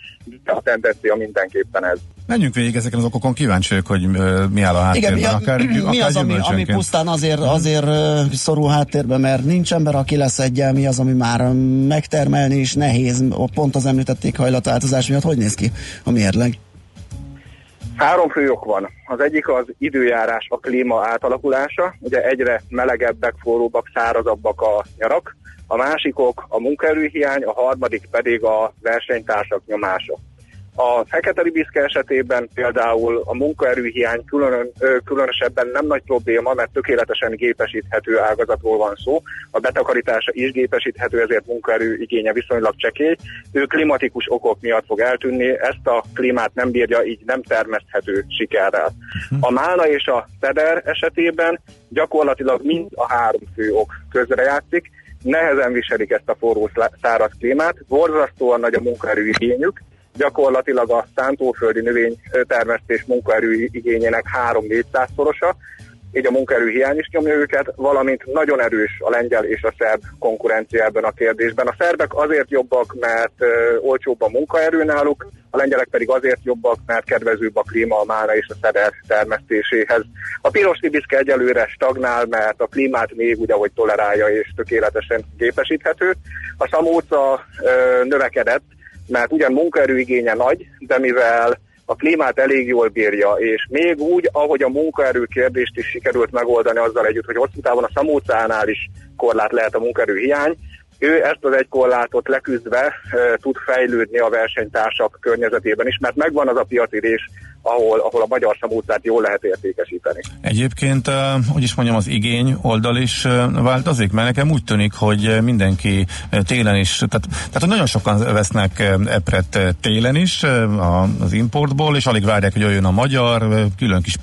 a tendencia mindenképpen ez. Menjünk végig ezeken az okokon, kíváncsi vagyok, hogy mi áll a háttérben. Igen, mi, akár, mi akár az, ami, ami pusztán azért, azért szorul háttérben, mert nincs ember, aki lesz egyel, mi az, ami már megtermelni is nehéz, pont az említették hajlatváltozás miatt, hogy néz ki a mérleg? Három fő ok van. Az egyik az időjárás, a klíma átalakulása. Ugye egyre melegebbek, forróbbak, szárazabbak a nyarak a másikok a munkaerőhiány, a harmadik pedig a versenytársak nyomása. A fekete ribiszke esetében például a munkaerőhiány külön, különösebben nem nagy probléma, mert tökéletesen gépesíthető ágazatról van szó. A betakarítása is gépesíthető, ezért munkaerő igénye viszonylag csekély. Ő klimatikus okok miatt fog eltűnni, ezt a klímát nem bírja, így nem termeszthető sikerrel. Mhm. A mána és a szeder esetében gyakorlatilag mind a három fő ok közrejátszik, nehezen viselik ezt a forró száraz klímát, borzasztóan nagy a munkaerőigényük, gyakorlatilag a szántóföldi növénytermesztés munkaerőigényének 3-400 szorosa, így a munkaerőhiány is nyomja őket, valamint nagyon erős a lengyel és a szerb konkurencia ebben a kérdésben. A szerbek azért jobbak, mert olcsóbb a munkaerő náluk, a lengyelek pedig azért jobbak, mert kedvezőbb a klíma a mána és a szeder termesztéséhez. A piros libiszke egyelőre stagnál, mert a klímát még úgy, ahogy tolerálja és tökéletesen gépesíthető. A szamóca ö, növekedett, mert ugyan munkaerőigénye nagy, de mivel a klímát elég jól bírja, és még úgy, ahogy a munkaerő kérdést is sikerült megoldani azzal együtt, hogy hosszú távon a szamócánál is korlát lehet a munkaerő hiány, ő ezt az egy korlátot leküzdve tud fejlődni a versenytársak környezetében is, mert megvan az a piacirés, ahol, ahol a magyar samócát jól lehet értékesíteni. Egyébként, hogy is mondjam, az igény oldal is változik, mert nekem úgy tűnik, hogy mindenki télen is, tehát, tehát nagyon sokan vesznek epret télen is az importból, és alig várják, hogy jöjjön a magyar, külön kis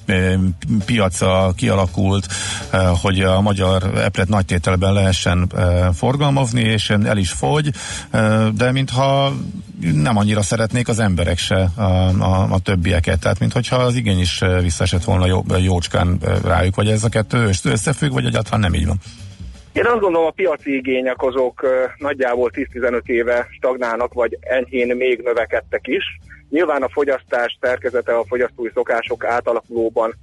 piaca kialakult, hogy a magyar epret nagy tételben lehessen forgalmazni, és el is fogy, de mintha nem annyira szeretnék az emberek se a, a, a többieket, tehát mintha az igény is visszaesett volna jó, jócskán rájuk, vagy ez a kettő összefügg, vagy egyáltalán nem így van? Én azt gondolom, a piaci igények azok nagyjából 10-15 éve stagnálnak, vagy enyhén még növekedtek is. Nyilván a fogyasztás szerkezete, a fogyasztói szokások átalakulóban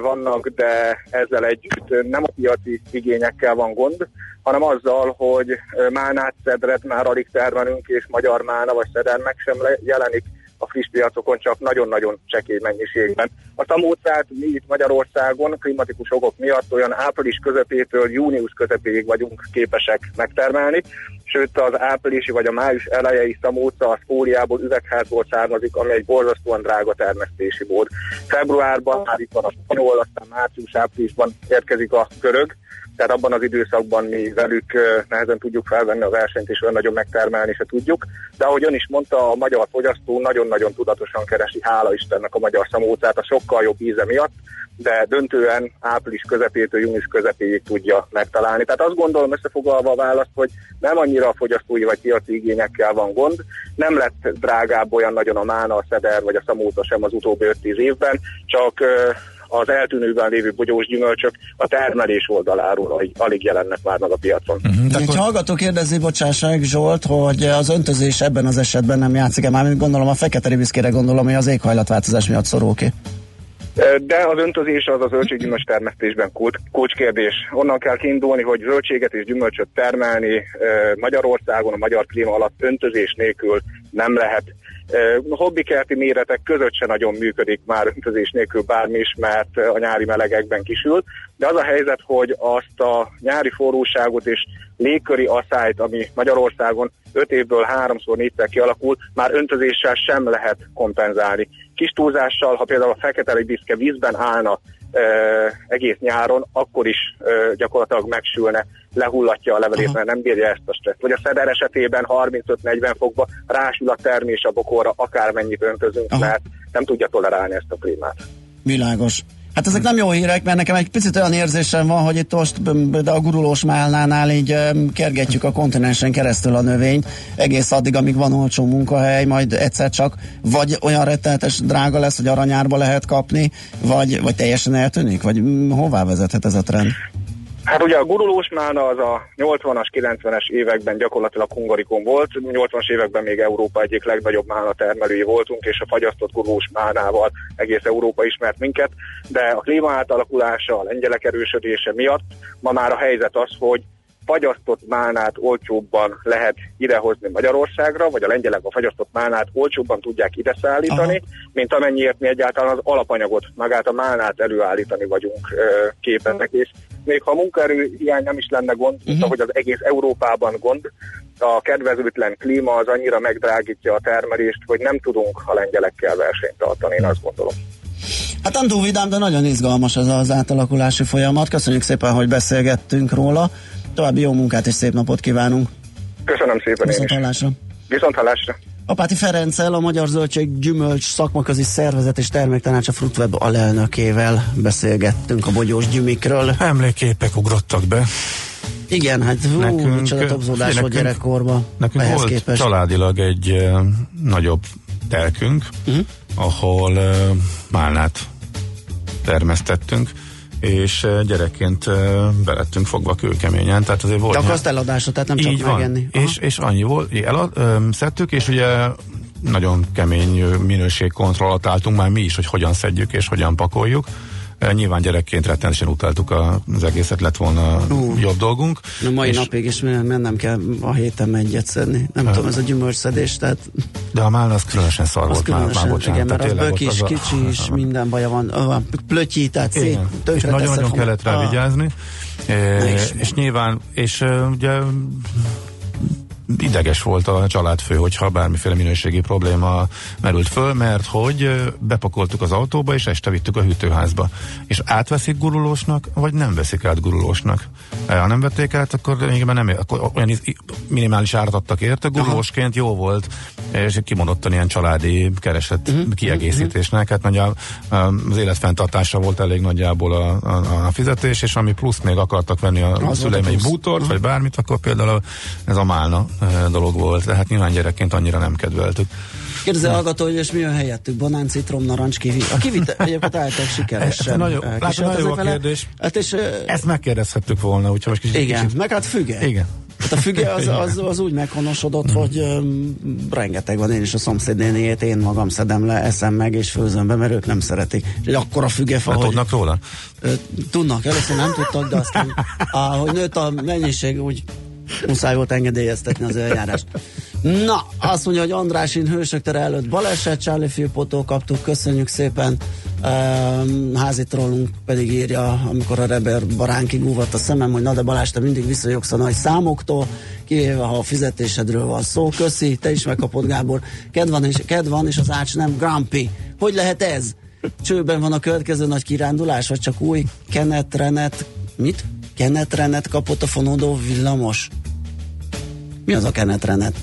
vannak, de ezzel együtt nem a piaci igényekkel van gond, hanem azzal, hogy mánát, szedret már alig termelünk, és magyar mána vagy szeder sem jelenik a friss piacokon csak nagyon-nagyon csekély mennyiségben. A tamócát mi itt Magyarországon klimatikus okok miatt olyan április közepétől június közepéig vagyunk képesek megtermelni, sőt az áprilisi vagy a május elejei szamóca a szkóliából üvegházból származik, ami egy borzasztóan drága termesztési mód. Februárban már itt van a spanyol, aztán március-áprilisban érkezik a görög, tehát abban az időszakban mi velük nehezen tudjuk felvenni a versenyt, és olyan nagyon megtermelni se tudjuk. De ahogy ön is mondta, a magyar fogyasztó nagyon-nagyon tudatosan keresi, hála Istennek a magyar szamócát a sokkal jobb íze miatt, de döntően április közepétől június közepéig tudja megtalálni. Tehát azt gondolom összefoglalva a választ, hogy nem annyira a fogyasztói vagy piaci igényekkel van gond, nem lett drágább olyan nagyon a mána, a szeder vagy a szamóta sem az utóbbi 5-10 évben, csak az eltűnőben lévő bogyós gyümölcsök a termelés oldaláról alig, alig jelennek már meg a piacon. Uh-huh. Egy hallgató kérdezi, bocsáság Zsolt, hogy az öntözés ebben az esetben nem játszik-e már, mint gondolom a fekete riviszkére gondolom, hogy az éghajlatváltozás miatt szorul ki. De az öntözés az a zöldséggyümölcs termesztésben kulcskérdés. Onnan kell kiindulni, hogy zöldséget és gyümölcsöt termelni Magyarországon, a magyar klíma alatt öntözés nélkül nem lehet. Hobbikerti méretek között se nagyon működik már öntözés nélkül bármi is, mert a nyári melegekben kisül. De az a helyzet, hogy azt a nyári forróságot és légköri asszályt, ami Magyarországon 5 évből háromszor, négyszer kialakul, már öntözéssel sem lehet kompenzálni. Kis túlzással, ha például a fekete libiszke vízben állna egész nyáron, akkor is gyakorlatilag megsülne, lehullatja a levelét, mert nem bírja ezt a stresszt. Vagy a szeder esetében 35-40 fokba rásül a termés a bokorra, akármennyit öntözünk, Aha. mert nem tudja tolerálni ezt a klímát. Világos. Hát ezek nem jó hírek, mert nekem egy picit olyan érzésem van, hogy itt most de a gurulós málnánál így kergetjük a kontinensen keresztül a növényt, egész addig, amíg van olcsó munkahely, majd egyszer csak vagy olyan rettenetes drága lesz, hogy aranyárba lehet kapni, vagy, vagy teljesen eltűnik, vagy hová vezethet ez a trend? Hát ugye a gurulós mána az a 80-as, 90-es években gyakorlatilag Hungarikon volt, 80-as években még Európa egyik legnagyobb mána termelői voltunk, és a fagyasztott gurulós mánával egész Európa ismert minket, de a klíma átalakulása, a lengyelek erősödése miatt ma már a helyzet az, hogy fagyasztott málnát olcsóbban lehet idehozni Magyarországra, vagy a lengyelek a fagyasztott málnát olcsóbban tudják ide szállítani, Aha. mint amennyiért mi egyáltalán az alapanyagot, magát a málnát előállítani vagyunk képesek, és még ha munkaerő hiány nem is lenne gond, uh-huh. hogy az egész Európában gond, a kedvezőtlen klíma az annyira megdrágítja a termelést, hogy nem tudunk a lengyelekkel versenyt tartani, én azt gondolom. Hát nem túl vidám, de nagyon izgalmas ez az átalakulási folyamat. Köszönjük szépen, hogy beszélgettünk róla. További jó munkát és szép napot kívánunk. Köszönöm szépen Viszont hallásra. Viszont hallásra. Apáti Ferenccel, a Magyar Zöldség Gyümölcs szakmaközi szervezet és terméktanácsa Fruitweb alelnökével beszélgettünk a bogyós gyümikről. Emléképek ugrottak be. Igen, hát hú, nekünk, micsoda topzódás volt gyerekkorban. Nekünk volt képest. családilag egy uh, nagyobb telkünk, uh-huh. ahol uh, málnát termesztettünk és gyerekként belettünk fogva kőkeményen, tehát azért volt. De akkor azt eladásra, tehát nem csak így megenni. Van. És, és annyi volt, elad, ö, szedtük, és ugye nagyon kemény minőségkontrollat álltunk már mi is, hogy hogyan szedjük és hogyan pakoljuk Nyilván gyerekként rettenetesen utáltuk az egészet, lett volna uh, jobb dolgunk. A mai és napig is mennem kell a héten egyet szedni. Nem uh, tudom, ez a gyümölcszedés, tehát... De a málna az különösen szar volt különösen, már, már bocsánat. Igen, mert az bök is, kicsi is, minden baja van. A plötyi, tehát szét, És nagyon-nagyon kellett rá vigyázni. És, és nyilván, és ugye ideges volt a családfő, hogyha bármiféle minőségi probléma merült föl, mert hogy bepakoltuk az autóba, és este vittük a hűtőházba. És átveszik gurulósnak, vagy nem veszik át gurulósnak. Ha nem vették át, akkor még nem, akkor olyan minimális árat adtak érte, gurulósként jó volt, és kimondottan ilyen családi keresett uh-huh. kiegészítésnek. Hát nagy az életfenntartásra volt elég nagyjából a, a, a fizetés, és ami plusz még akartak venni a, a szüleim egy bútort, uh-huh. vagy bármit, akkor például ez a málna dolog volt, tehát nyilván gyerekként annyira nem kedveltük. Kérdezi a hallgató, hogy és mi a helyettük? Banán, citrom, narancs, kivi. A kivit egyébként álltak sikeresen. Nagyon, látod, nagyon jó a kérdés. Hát és, Ezt megkérdezhettük volna, úgyhogy most kicsit... Igen, kicsit... meg hát füge. Igen. Hát a füge az, az, az úgy meghonosodott, hogy um, rengeteg van, én is a szomszédnéniét én magam szedem le, eszem meg és főzöm be, mert ők nem szeretik. Egy akkora fügefa, hogy... Tudnak róla? Tudnak, először nem tudtak, de aztán ahogy nőtt a mennyiség, úgy muszáj volt engedélyeztetni az eljárást. Na, azt mondja, hogy Andrásin hősök tere előtt baleset, Charlie Filpotól kaptuk, köszönjük szépen. Um, házi trollunk pedig írja, amikor a Reber baránkig úvatt a szemem, hogy na de Balázs, te mindig visszajogsz a nagy számoktól, kivéve ha a fizetésedről van szó. Köszi, te is megkapod Gábor. Ked van, és, ked van, és az ács nem Grumpy. Hogy lehet ez? Csőben van a következő nagy kirándulás, vagy csak új kenetrenet, mit? Kenetrenet kapott a fonódó villamos? Mi az a kenetrenet?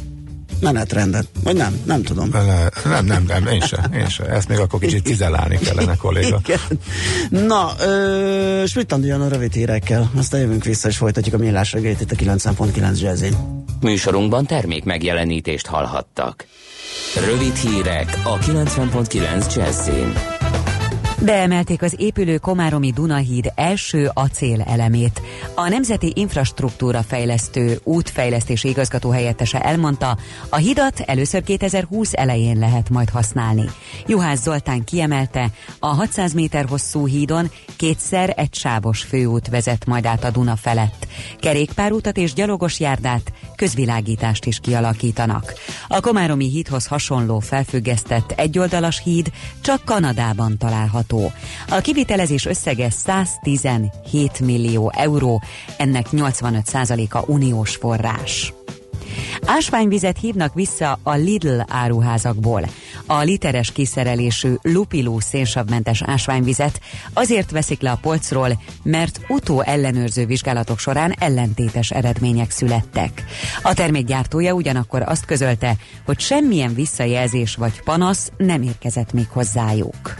menetrendet, vagy nem, nem tudom. Nem, nem, nem, én sem, én sem. Ezt még akkor kicsit cizelálni kellene, kolléga. Igen. Na, jön a rövid hírekkel, aztán jövünk vissza, és folytatjuk a millás reggelyt itt a 90.9 jazzin. Műsorunkban termék megjelenítést hallhattak. Rövid hírek a 90.9 jazzin. Beemelték az épülő Komáromi Dunahíd első acél elemét. A Nemzeti Infrastruktúra Fejlesztő útfejlesztési igazgató helyettese elmondta, a hidat először 2020 elején lehet majd használni. Juhász Zoltán kiemelte, a 600 méter hosszú hídon kétszer egy sávos főút vezet majd át a Duna felett. Kerékpárútat és gyalogos járdát, közvilágítást is kialakítanak. A Komáromi hídhoz hasonló felfüggesztett egyoldalas híd csak Kanadában található várható. A kivitelezés összege 117 millió euró, ennek 85%-a uniós forrás. Ásványvizet hívnak vissza a Lidl áruházakból. A literes kiszerelésű lupiló szénsavmentes ásványvizet azért veszik le a polcról, mert utó ellenőrző vizsgálatok során ellentétes eredmények születtek. A termék gyártója ugyanakkor azt közölte, hogy semmilyen visszajelzés vagy panasz nem érkezett még hozzájuk.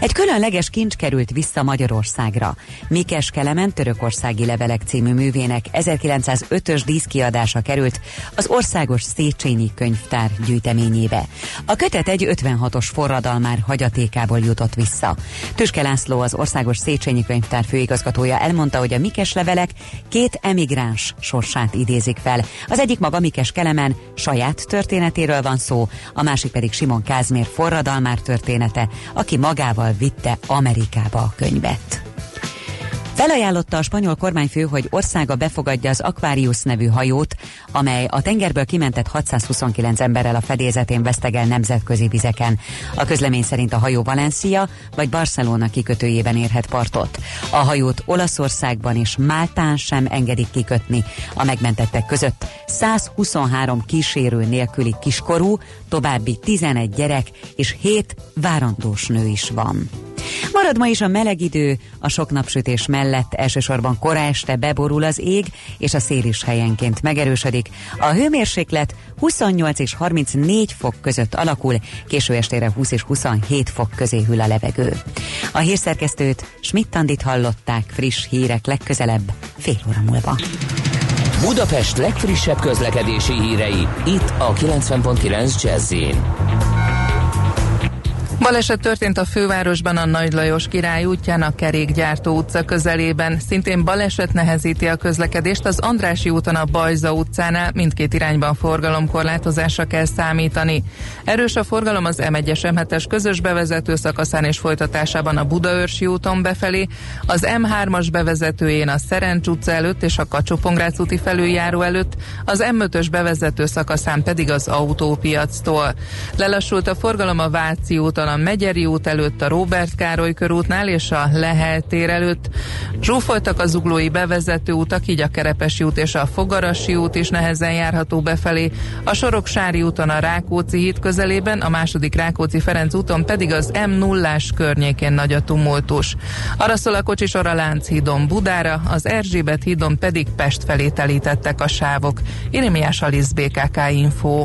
Egy különleges kincs került vissza Magyarországra. Mikes Kelemen törökországi levelek című művének 1905-ös díszkiadása került az Országos Széchenyi Könyvtár gyűjteményébe. A kötet egy 56-os forradalmár hagyatékából jutott vissza. Tüske László, az Országos Széchenyi Könyvtár főigazgatója elmondta, hogy a Mikes levelek két emigráns sorsát idézik fel. Az egyik maga Mikes Kelemen saját történetéről van szó, a másik pedig Simon Kázmér forradalmár története, aki magával vitte Amerikába a könyvet. Felajánlotta a spanyol kormányfő, hogy országa befogadja az Aquarius nevű hajót, amely a tengerből kimentett 629 emberrel a fedélzetén vesztegel nemzetközi vizeken. A közlemény szerint a hajó Valencia vagy Barcelona kikötőjében érhet partot. A hajót Olaszországban és Máltán sem engedik kikötni. A megmentettek között 123 kísérő nélküli kiskorú, további 11 gyerek és 7 várandós nő is van. Marad ma is a meleg idő, a sok napsütés mellett elsősorban kora este beborul az ég, és a szél is helyenként megerősödik. A hőmérséklet 28 és 34 fok között alakul, késő estére 20 és 27 fok közé hűl a levegő. A hírszerkesztőt Schmidt-Tandit hallották friss hírek legközelebb fél óra múlva. Budapest legfrissebb közlekedési hírei itt a 90.9 jazz Baleset történt a fővárosban a Nagy Lajos király útján a Kerékgyártó utca közelében. Szintén baleset nehezíti a közlekedést az Andrási úton a Bajza utcánál. Mindkét irányban forgalomkorlátozásra kell számítani. Erős a forgalom az M1-es M7-es közös bevezető szakaszán és folytatásában a Budaörsi úton befelé, az M3-as bevezetőjén a Szerencs utca előtt és a kacsó úti felüljáró előtt, az M5-ös bevezető szakaszán pedig az autópiactól. Lelassult a forgalom a Váci úton a Megyeri út előtt, a Róbert Károly körútnál és a Lehel tér előtt. Zsúfoltak a zuglói bevezető utak, így a Kerepesi út és a Fogarasi út is nehezen járható befelé. A Soroksári úton a Rákóczi híd közelében, a második Rákóczi-Ferenc úton pedig az m 0 környékén nagy a tumultus. Arra szól a kocsisor a Lánchídon Budára, az Erzsébet hídon pedig Pest felé telítettek a sávok. Irimiás Alisz BKK Info.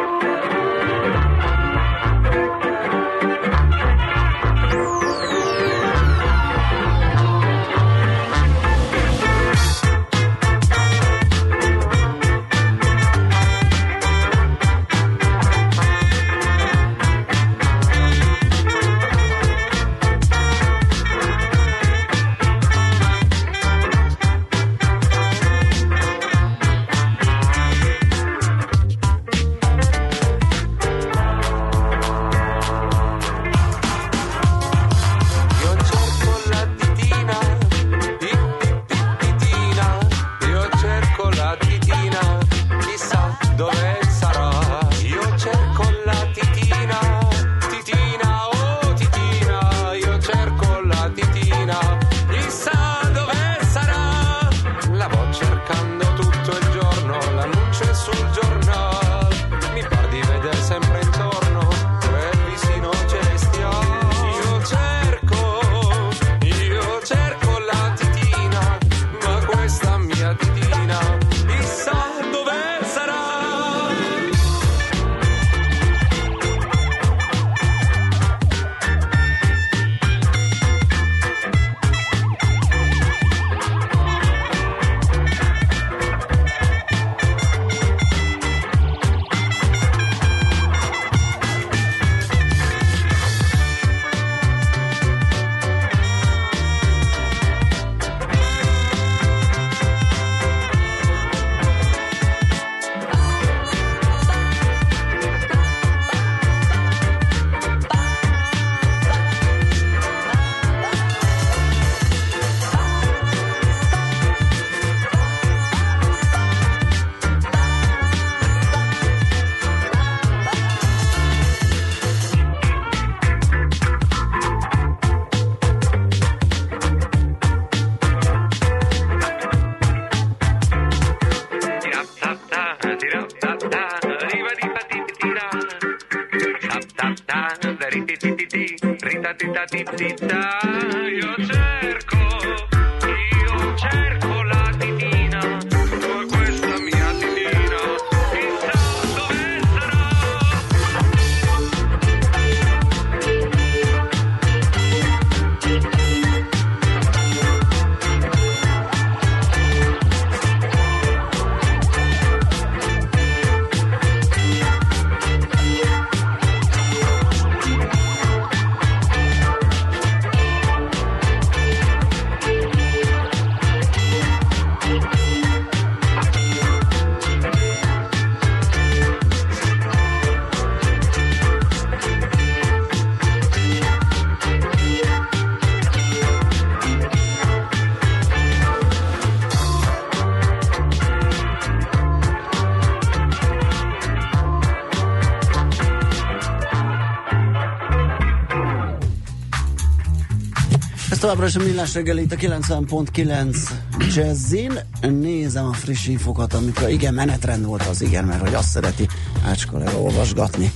Továbbra is a millás reggel itt a 90.9 Jazzin. Nézem a friss infokat, amikor igen, menetrend volt az igen, mert hogy azt szereti Ácska leolvasgatni.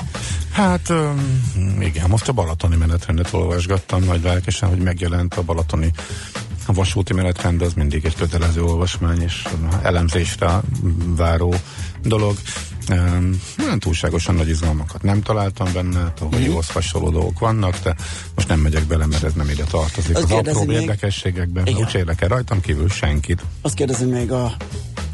Hát um, igen, most a balatoni menetrendet olvasgattam nagy lelkesen, hogy megjelent a balatoni a vasúti menetrend, az mindig egy kötelező olvasmány, és elemzésre váró dolog. Um, nem túlságosan nagy izgalmakat nem találtam benne, hát, ahol Mhm. jóhoz hasonló dolgok vannak, de most nem megyek bele, mert ez nem ide tartozik. Azt Az apró még- érdekességekben, Igen. úgy érdekel rajtam kívül senkit. Azt kérdezi még a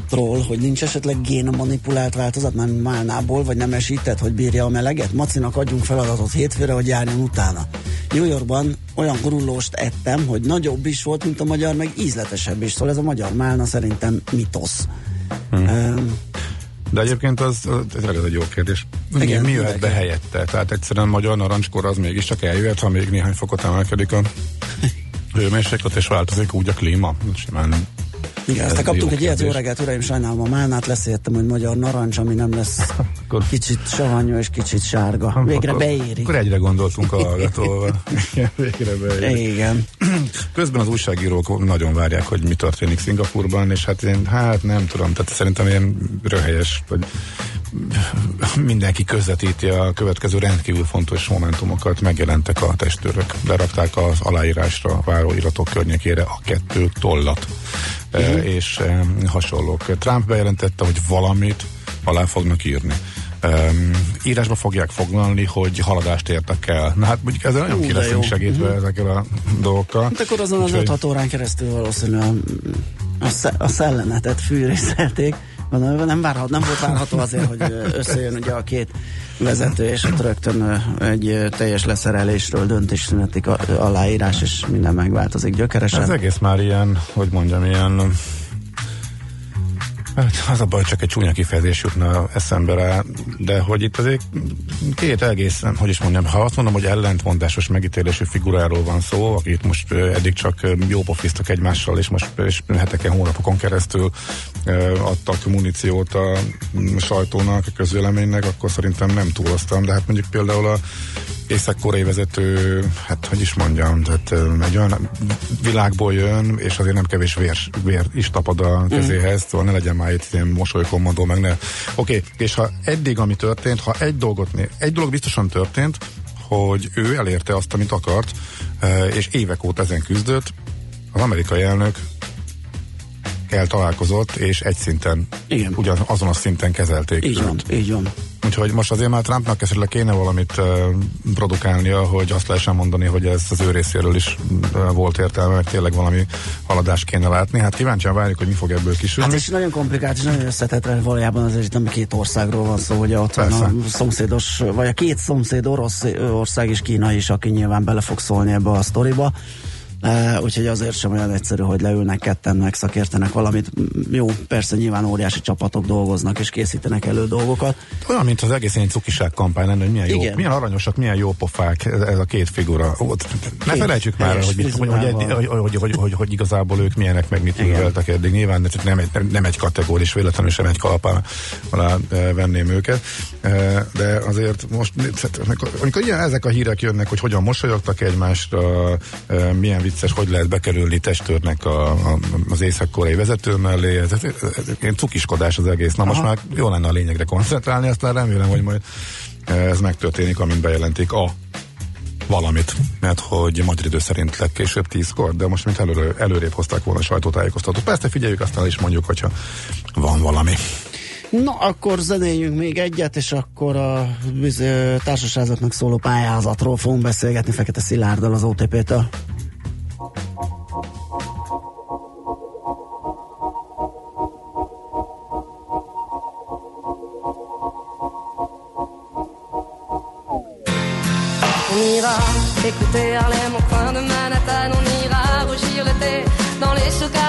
troll, hogy nincs esetleg génmanipulált változat, már málnából, vagy nem esített, hogy bírja a meleget? Macinak adjunk feladatot hétfőre, hogy járjon utána. New Yorkban olyan gurullóst ettem, hogy nagyobb is volt, mint a magyar, meg ízletesebb is. Szóval ez a magyar málna szerintem mitosz. Hmm. Um, De egyébként az, ez tényleg egy jó kérdés. Igen, mi jöhet be helyette? Tehát egyszerűen magyar narancskor az mégiscsak eljöhet, ha még néhány fokot emelkedik a hőmérséklet, és változik úgy a klíma. Simán igen, aztán kaptunk egy ilyet, jó reggelt, uraim, sajnálom a málnát, leszéltem, hogy magyar narancs, ami nem lesz Akkor- kicsit savanyú és kicsit sárga. Végre akkor, beéri. Akkor egyre gondoltunk a hallgatóval. Végre beéri. Igen. Közben az újságírók nagyon várják, hogy mi történik Szingapurban, és hát én, hát nem tudom, tehát szerintem ilyen röhelyes, hogy mindenki közvetíti a következő rendkívül fontos momentumokat, megjelentek a testőrök, lerakták az aláírásra váró iratok környékére a kettő tollat, uh-huh. és eh, hasonlók. Trump bejelentette, hogy valamit alá fognak írni. Um, írásba fogják foglalni, hogy haladást értek el. Na hát mondjuk ezzel nagyon ki leszünk segítve uh-huh. ezekkel a dolgokkal. Hát akkor azon az Úgyhogy- 5-6 órán keresztül valószínűleg a, a, a szellemetet fűrészelték. Gondolom, nem, várhat, nem volt várható azért, hogy összejön ugye a két vezető, és ott rögtön egy teljes leszerelésről döntés ö, aláírás, és minden megváltozik gyökeresen. Ez egész már ilyen, hogy mondjam, ilyen Hát az a baj, csak egy csúnya kifejezés jutna eszembe rá, de hogy itt azért két egész, hogy is mondjam, ha azt mondom, hogy ellentmondásos megítélésű figuráról van szó, akit most eddig csak jópofiztak egymással, és most és heteken, hónapokon keresztül adtak muníciót a mm, sajtónak, a közvéleménynek, akkor szerintem nem túloztam, de hát mondjuk például a észak-koreai vezető, hát hogy is mondjam, tehát egy olyan világból jön, és azért nem kevés vér, vér is tapad a kezéhez, szóval ne legyen már itt ilyen mosolykomandó, meg ne. Oké, okay, és ha eddig, ami történt, ha egy dolgot, né- egy dolog biztosan történt, hogy ő elérte azt, amit akart, ö, és évek óta ezen küzdött, az amerikai elnök el találkozott, és egy szinten, Igen. ugyan azon a szinten kezelték Így van, így van. Úgyhogy most azért már Trumpnak esetleg kéne valamit uh, produkálnia, hogy azt lehessen mondani, hogy ez az ő részéről is uh, volt értelme, hogy tényleg valami haladást kéne látni. Hát kíváncsian várjuk, hogy mi fog ebből kisülni. Hát és nagyon komplikált, és nagyon összetett, mert valójában azért itt nem két országról van szó, ugye ott van a szomszédos, vagy a két szomszéd orosz ország és Kína is, aki nyilván bele fog szólni ebbe a sztoriba. Uh, úgyhogy azért sem olyan egyszerű, hogy leülnek ketten, meg szakértenek valamit. M- Jó, persze nyilván óriási csapatok dolgoznak és készítenek elő dolgokat. Olyan, mint az egész ilyen cukiság kampány lenne, hogy milyen, jó, Igen. milyen aranyosak, milyen jó pofák ez, ez a két figura. Ott, ne Két felejtsük már, hogy, mit, hogy, hogy, hogy, hogy, hogy, hogy, igazából ők milyenek, meg mit műveltek eddig. Nyilván ez nem egy, nem, nem egy kategóris, véletlenül sem egy kalapá alá venném őket. De azért most, amikor, amikor ilyen, ezek a hírek jönnek, hogy hogyan mosolyogtak egymásra, milyen vicces, hogy lehet bekerülni testőrnek a, a, az észak-koreai vezető mellé, ez, ez, ez, ez cukiskodás az egész. Na most Aha. már jó lenne a lényegre koncentrálni, aztán remélem, hogy majd ez megtörténik, amint bejelentik a valamit, mert hogy magyar idő szerint legkésőbb tízkor, de most mint előre, előrébb hozták volna a sajtótájékoztatót. Persze figyeljük, aztán is mondjuk, hogyha van valami. Na, akkor zenéljünk még egyet, és akkor a társaságoknak szóló pályázatról fogunk beszélgetni Fekete Szilárddal az OTP-től. On ira écouter Harlem au coin de Manhattan, on ira rougir l'été dans les souks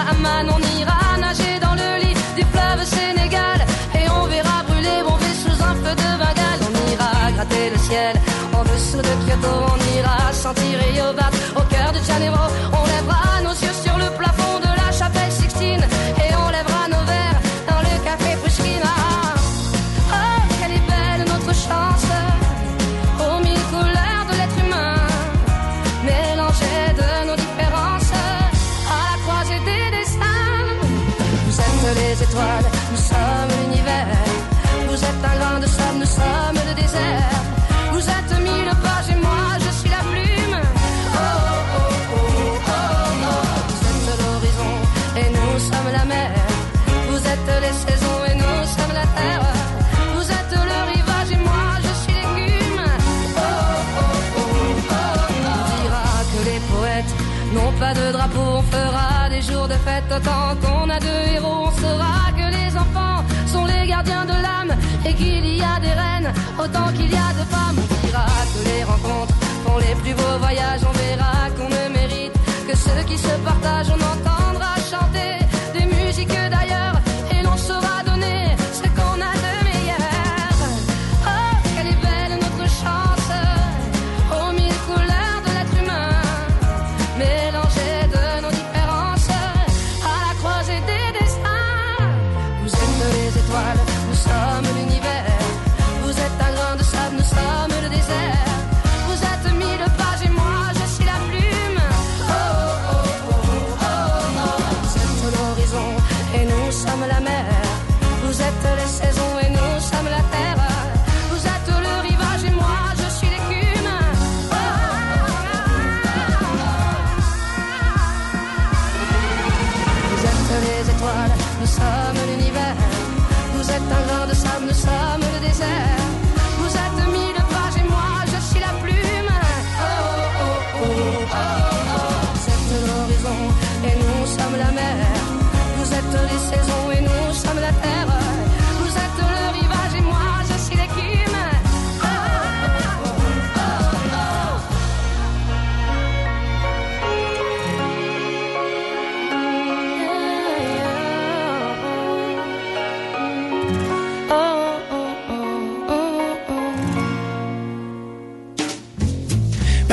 on ira nager dans le lit du fleuve Sénégal. Et on verra brûler bomber sous un feu de Bengale. On ira gratter le ciel en dessous de Kyoto, on ira sentir Rio Bat au cœur de Janeiro, voices.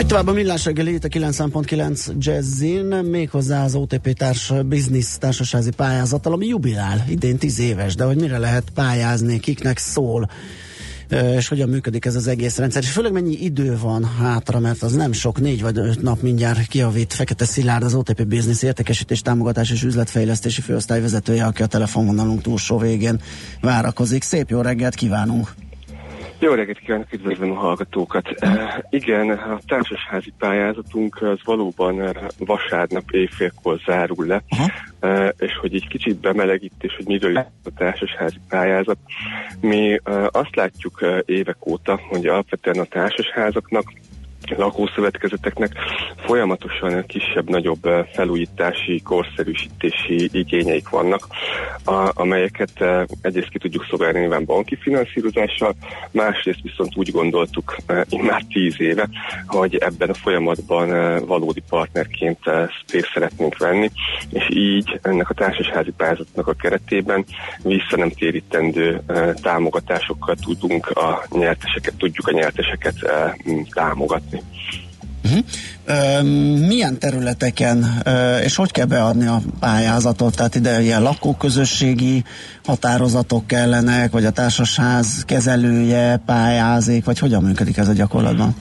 Tovább a millás reggeli itt a 9.9 Jazzin, méghozzá az OTP társ biznisz társasági pályázattal, ami jubilál, idén 10 éves, de hogy mire lehet pályázni, kiknek szól, és hogyan működik ez az egész rendszer, és főleg mennyi idő van hátra, mert az nem sok, négy vagy öt nap mindjárt kiavít Fekete Szilárd, az OTP Business értékesítés, támogatás és üzletfejlesztési főosztály vezetője, aki a telefonvonalunk túlsó végén várakozik. Szép jó reggelt kívánunk! Jó reggelt kívánok, üdvözlöm a hallgatókat. Uh, igen, a társasházi pályázatunk az valóban vasárnap éjfélkor zárul le, uh, és hogy egy kicsit bemelegítés, hogy miről is a társasházi pályázat. Mi uh, azt látjuk évek óta, hogy alapvetően a társasházaknak lakószövetkezeteknek folyamatosan kisebb-nagyobb eh, felújítási, korszerűsítési igényeik vannak, a, amelyeket eh, egyrészt ki tudjuk szolgálni nyilván banki finanszírozással, másrészt viszont úgy gondoltuk eh, már tíz éve, hogy ebben a folyamatban valódi partnerként részt szeretnénk venni, és így ennek a társasházi pályázatnak a keretében vissza nem térítendő támogatásokkal tudunk a nyerteseket, tudjuk a nyerteseket támogatni. Uh-huh. Milyen területeken, és hogy kell beadni a pályázatot? Tehát ide ilyen lakóközösségi határozatok kellenek, vagy a társasház kezelője pályázik, vagy hogyan működik ez a gyakorlatban?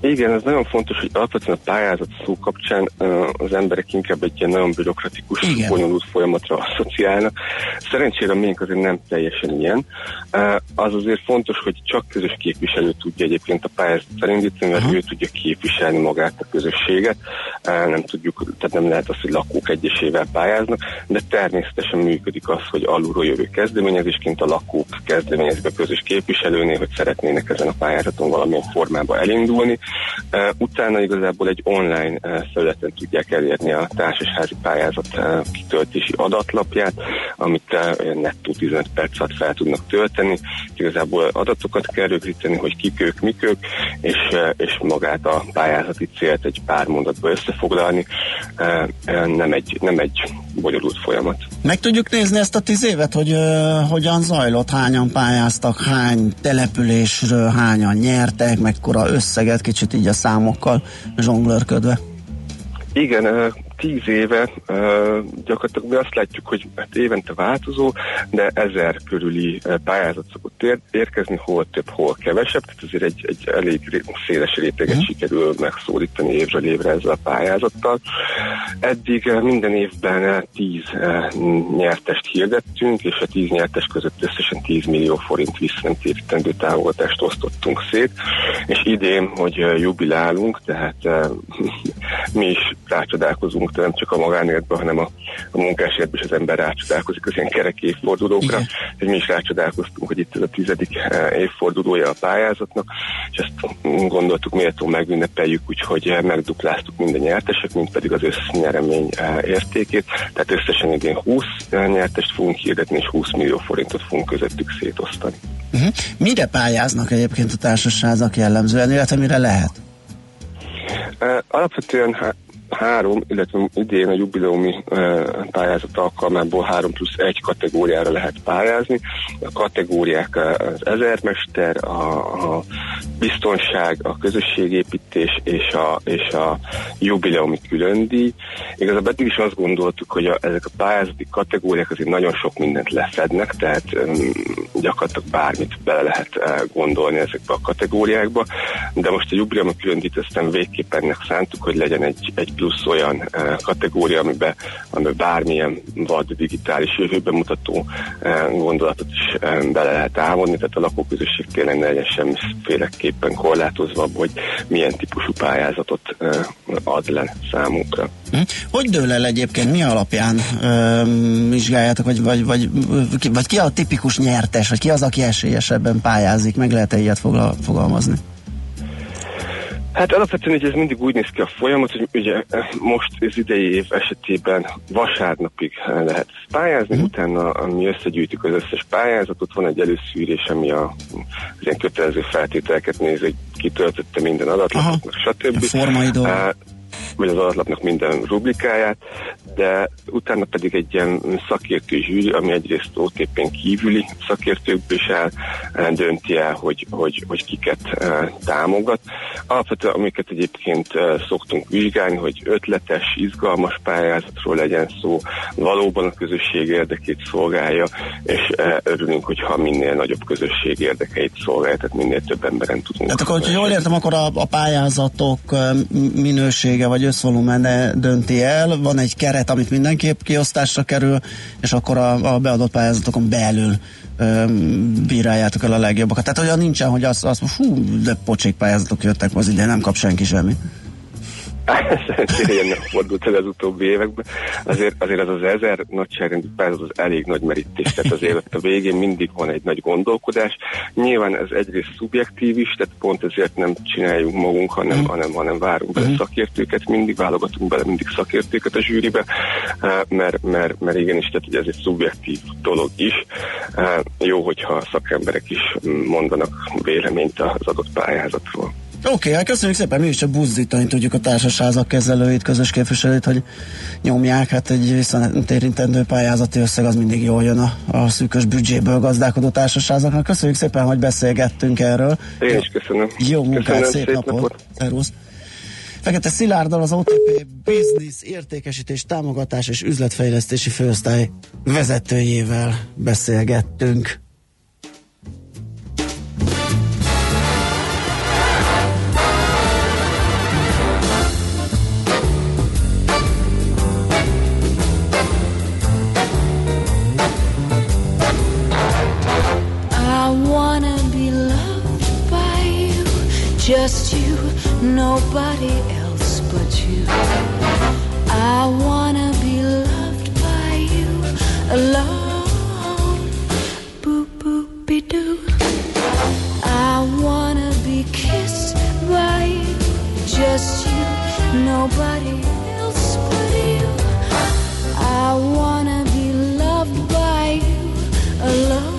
Igen, ez nagyon fontos, hogy alapvetően a pályázat szó kapcsán az emberek inkább egy ilyen nagyon bürokratikus, Igen. bonyolult folyamatra asszociálnak. Szerencsére a miénk azért nem teljesen ilyen. Az azért fontos, hogy csak közös képviselő tudja egyébként a pályázatot elindítani, mert ő tudja képviselni magát a közösséget. Nem tudjuk, tehát nem lehet az, hogy lakók egyesével pályáznak, de természetesen működik az, hogy alulról jövő kezdeményezésként a lakók kezdeményezik a közös képviselőnél, hogy szeretnének ezen a pályázaton valamilyen formában elindulni. Utána igazából egy online felületen tudják elérni a társasházi pályázat kitöltési adatlapját, amit nettó 15 perc alatt fel tudnak tölteni. Igazából adatokat kell rögzíteni, hogy kik ők, mik ők, és, és magát a pályázati célt egy pár mondatba összefoglalni. Nem, egy, nem egy bonyolult folyamat. Meg tudjuk nézni ezt a tíz évet, hogy uh, hogyan zajlott, hányan pályáztak, hány településről, hányan nyertek, mekkora összeget, kicsit így a számokkal zsonglőrködve. Igen, ö, tíz éve gyakorlatilag mi azt látjuk, hogy hát évente változó, de ezer körüli pályázat szokott ér- érkezni, hol több, hol kevesebb, tehát azért egy, egy elég széles réteget sikerül megszólítani évről évre ezzel a pályázattal. Eddig minden évben tíz nyertest hirdettünk, és a tíz nyertes között összesen 10 millió forint visszanemtérítendő támogatást osztottunk szét, és idén, hogy jubilálunk, tehát mi is rácsodálkozunk, de nem csak a magánéletben, hanem a, a munkásértben is az ember rácsodálkozik az ilyen kerek évfordulókra. hogy mi is rácsodálkoztunk, hogy itt ez a tizedik eh, évfordulója a pályázatnak, és ezt gondoltuk méltó megünnepeljük, úgyhogy eh, megdupláztuk minden nyertesek, mint pedig az össznyeremény eh, értékét. Tehát összesen idén 20 eh, nyertest fogunk hirdetni, és 20 millió forintot fogunk közöttük szétosztani. Uh-huh. Mire pályáznak egyébként a társaságok jellemzően, illetve mire lehet? Alapvetően három, illetve idén a jubileumi uh, pályázat alkalmából három plusz egy kategóriára lehet pályázni. A kategóriák uh, az ezermester, a, a biztonság, a közösségépítés és a, és a jubileumi különdíj. Igazából eddig is azt gondoltuk, hogy a, ezek a pályázati kategóriák azért nagyon sok mindent lefednek, tehát um, gyakorlatilag bármit bele lehet uh, gondolni ezekbe a kategóriákba, de most a jubileumi különdíjt aztán végképp ennek szántuk, hogy legyen egy, egy plusz olyan uh, kategória, amiben, amiben bármilyen vad digitális jövőben mutató uh, gondolatot is uh, bele lehet ávonni, tehát a lakóközösség tényleg ne legyen semmiféleképpen korlátozva, hogy milyen típusú pályázatot ad le számunkra. Hm? Hogy dől el egyébként, mi alapján vizsgáljátok, vagy, vagy, vagy, vagy ki a tipikus nyertes, vagy ki az, aki esélyesebben pályázik, meg lehet-e ilyet fogla, fogalmazni? Hát alapvetően ugye ez mindig úgy néz ki a folyamat, hogy ugye eh, most az idei év esetében vasárnapig eh, lehet pályázni, mm. utána mi összegyűjtjük az összes pályázatot, van egy előszűrés, ami a, az ilyen kötelező feltételeket nézi, hogy kitöltötte minden adatlapot, stb. A formai dolgok. Vagy az adatlapnak minden rubrikáját, de utána pedig egy ilyen szakértői zsűri, ami egyrészt OTP-n kívüli szakértőkből is el, eh, dönti el, hogy, hogy, hogy kiket eh, támogat. Alapvetően, amiket egyébként eh, szoktunk vizsgálni, hogy ötletes, izgalmas pályázatról legyen szó, valóban a közösség érdekét szolgálja, és örülünk, hogyha minél nagyobb közösség érdekeit szolgálja, tehát minél több emberen tudunk. Tehát akkor, hogyha jól értem, akkor a, a pályázatok ö, minősége vagy összvolumene dönti el, van egy keret, amit mindenképp kiosztásra kerül, és akkor a, a beadott pályázatokon belül bíráljátok el a legjobbakat. Tehát olyan nincsen, hogy azt, azt hú, de pocsék pályázatok jöttek, az ide nem kap senki semmit. Szerencsére ilyen nem fordult el az utóbbi években. Azért, azért az az ezer nagyságrendű pályázat az elég nagy merítés, tehát azért ott a végén mindig van egy nagy gondolkodás. Nyilván ez egyrészt szubjektív is, tehát pont ezért nem csináljuk magunk, hanem, hanem, hanem várunk bele szakértőket, mindig válogatunk bele mindig szakértőket a zsűribe, eh, mert, mert, mert igenis, tehát ugye ez egy szubjektív dolog is. Eh, Jó, hogyha szakemberek is mondanak véleményt az adott pályázatról. Oké, okay, hát köszönjük szépen, mi is csak buzdítani tudjuk a társaságok kezelőit, közös képviselőit, hogy nyomják, hát egy visszatérintendő pályázati összeg az mindig jól jön a, a szűkös büdzséből gazdálkodó társaságoknak. Köszönjük szépen, hogy beszélgettünk erről. Én is köszönöm. Jó munkát, Köszönöm, szép, szép napot. napot. Szervusz. Fekete Szilárddal az OTP Business értékesítés, támogatás és üzletfejlesztési főosztály vezetőjével beszélgettünk. Nobody else but you. I wanna be loved by you alone. Boop boop be doo. I wanna be kissed by you, just you, nobody else but you. I wanna be loved by you alone.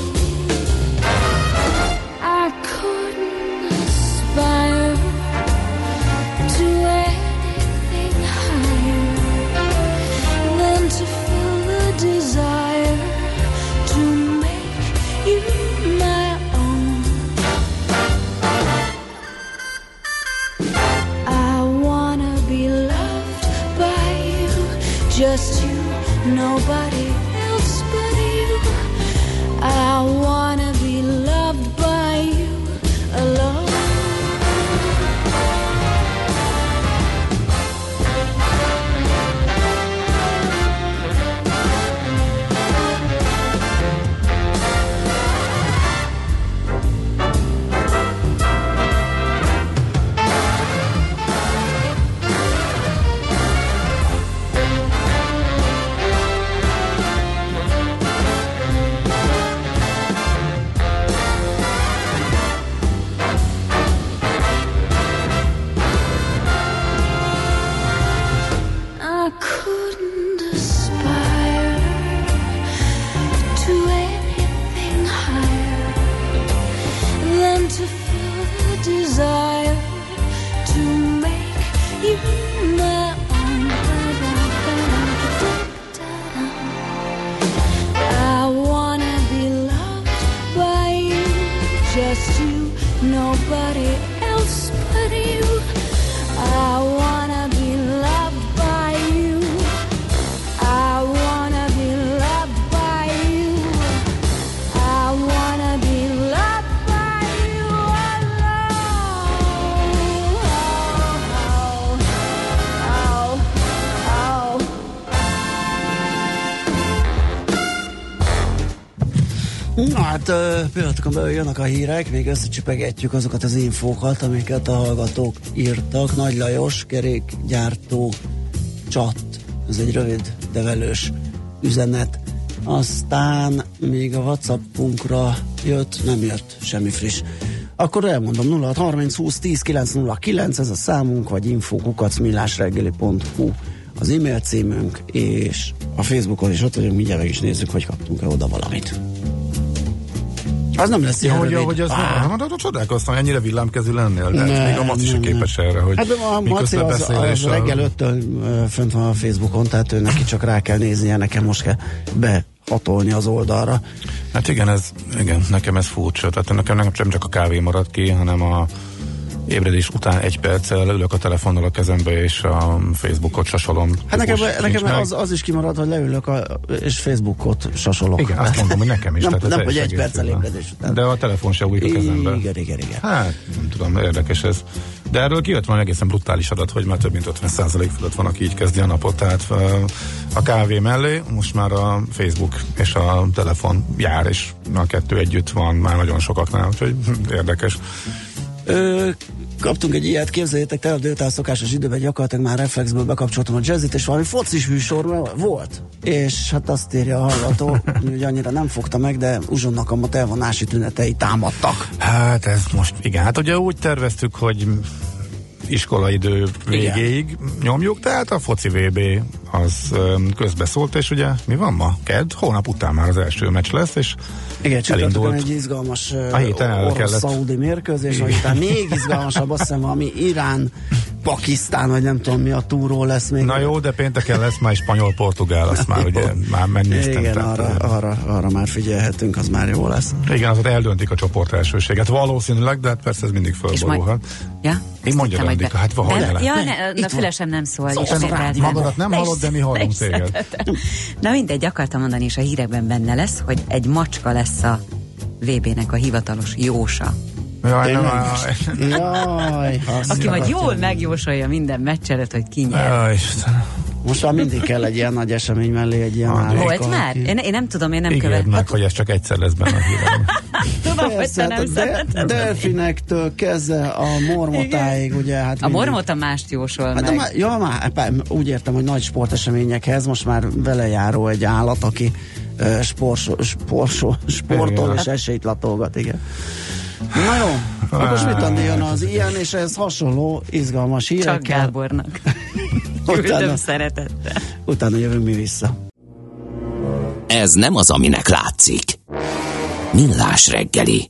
Nobody pillanatokon belül jönnek a hírek, még összecsipegetjük azokat az infókat, amiket a hallgatók írtak. Nagy Lajos, kerékgyártó csat, ez egy rövid, de velős üzenet. Aztán még a Whatsappunkra jött, nem jött semmi friss. Akkor elmondom 06 30 20 10 909, ez a számunk, vagy infokukacmillásreggeli.hu az e-mail címünk, és a Facebookon is ott vagyunk, mindjárt meg is nézzük, hogy kaptunk-e oda valamit. Az nem lesz ilyen hogy, rövid. hogy az Á. nem, hát csodálkoztam, ennyire villámkezű lennél, de Ne, még a Maci ne. képes erre, hogy Hát a miközben az, az a- reggel öttől fönt van a Facebookon, tehát ő neki csak rá kell néznie, nekem most kell behatolni az oldalra. Hát igen, ez, igen, nekem ez furcsa. Tehát nekem nem nem csak a kávé maradt ki, hanem a ébredés után egy perccel leülök a telefonnal a kezembe, és a Facebookot sasolom. Hát nekem, nekem az, az is kimarad, hogy leülök a, és Facebookot sasolok. Igen, azt mondom, hogy nekem is. Nem, tehát nem hogy egy perccel ébredés után. De a telefon se újik a kezembe. Igen, igen, igen. Hát, nem tudom, érdekes ez. De erről kijött valami egészen brutális adat, hogy már több mint 50% fölött van, aki így kezdi a napot. Tehát a kávé mellé most már a Facebook és a telefon jár, és a kettő együtt van már nagyon sokaknál, úgyhogy hm, érdekes. Ö, kaptunk egy ilyet, képzeljétek, tegnap délután szokásos időben gyakorlatilag már reflexből bekapcsoltam a jazzit, és valami focis műsor volt. És hát azt írja a hallgató, hogy annyira nem fogta meg, de uzsonnak a elvonási tünetei támadtak. Hát ez most, igen, hát ugye úgy terveztük, hogy iskolaidő végéig nyomjuk, tehát a foci VB az közbeszólt, és ugye mi van ma? Kedd? Hónap után már az első meccs lesz, és Igen, csütörtökön egy izgalmas A héten orosz-szaudi mérkőzés, vagy utána még izgalmasabb, azt hiszem valami Irán, Pakisztán, vagy nem tudom mi a túró lesz még. Na jó, de pénteken lesz már spanyol-portugál, azt már ugye már megnéztem. Igen, arra, arra, arra már figyelhetünk, az már jó lesz. Igen, az ott eldöntik a csoport elsőséget. Valószínűleg, de hát persze ez mindig fölborulhat. Ja? Én mondja, Andika, be- hát Nem, el- Ja, Ne, na fülesem nem szól. Szóval magadat nem hallod, de mi hallunk téged. Na mindegy, akartam mondani, és a hírekben benne lesz, hogy egy macska lesz a VB-nek a hivatalos jósa. Jaj, nem, Jaj, azt Aki majd jól megjósolja minden meccs előtt, hogy ki nyer. Jaj. Most már mindig kell egy ilyen nagy esemény mellé egy ilyen Volt már? aki- Én, én nem tudom, én nem követem. meg, hogy ez csak egyszer lesz benne a hírem. Tudom, hogy te hát nem szereted. delfinektől kezdve a mormotáig, ugye, hát A mormota mást jósol Hát meg. már, ja, már, pá- úgy értem, hogy nagy sporteseményekhez most már vele járó egy állat, aki uh, sportol és esélyt latolgat, igen. Na jó, akkor most mit tenni jön az ilyen, és ez hasonló izgalmas Csak hírekkel. Gábornak. Küldöm Utána, szeretettel. utána jövünk mi vissza. Ez nem az, aminek látszik. Millás reggeli.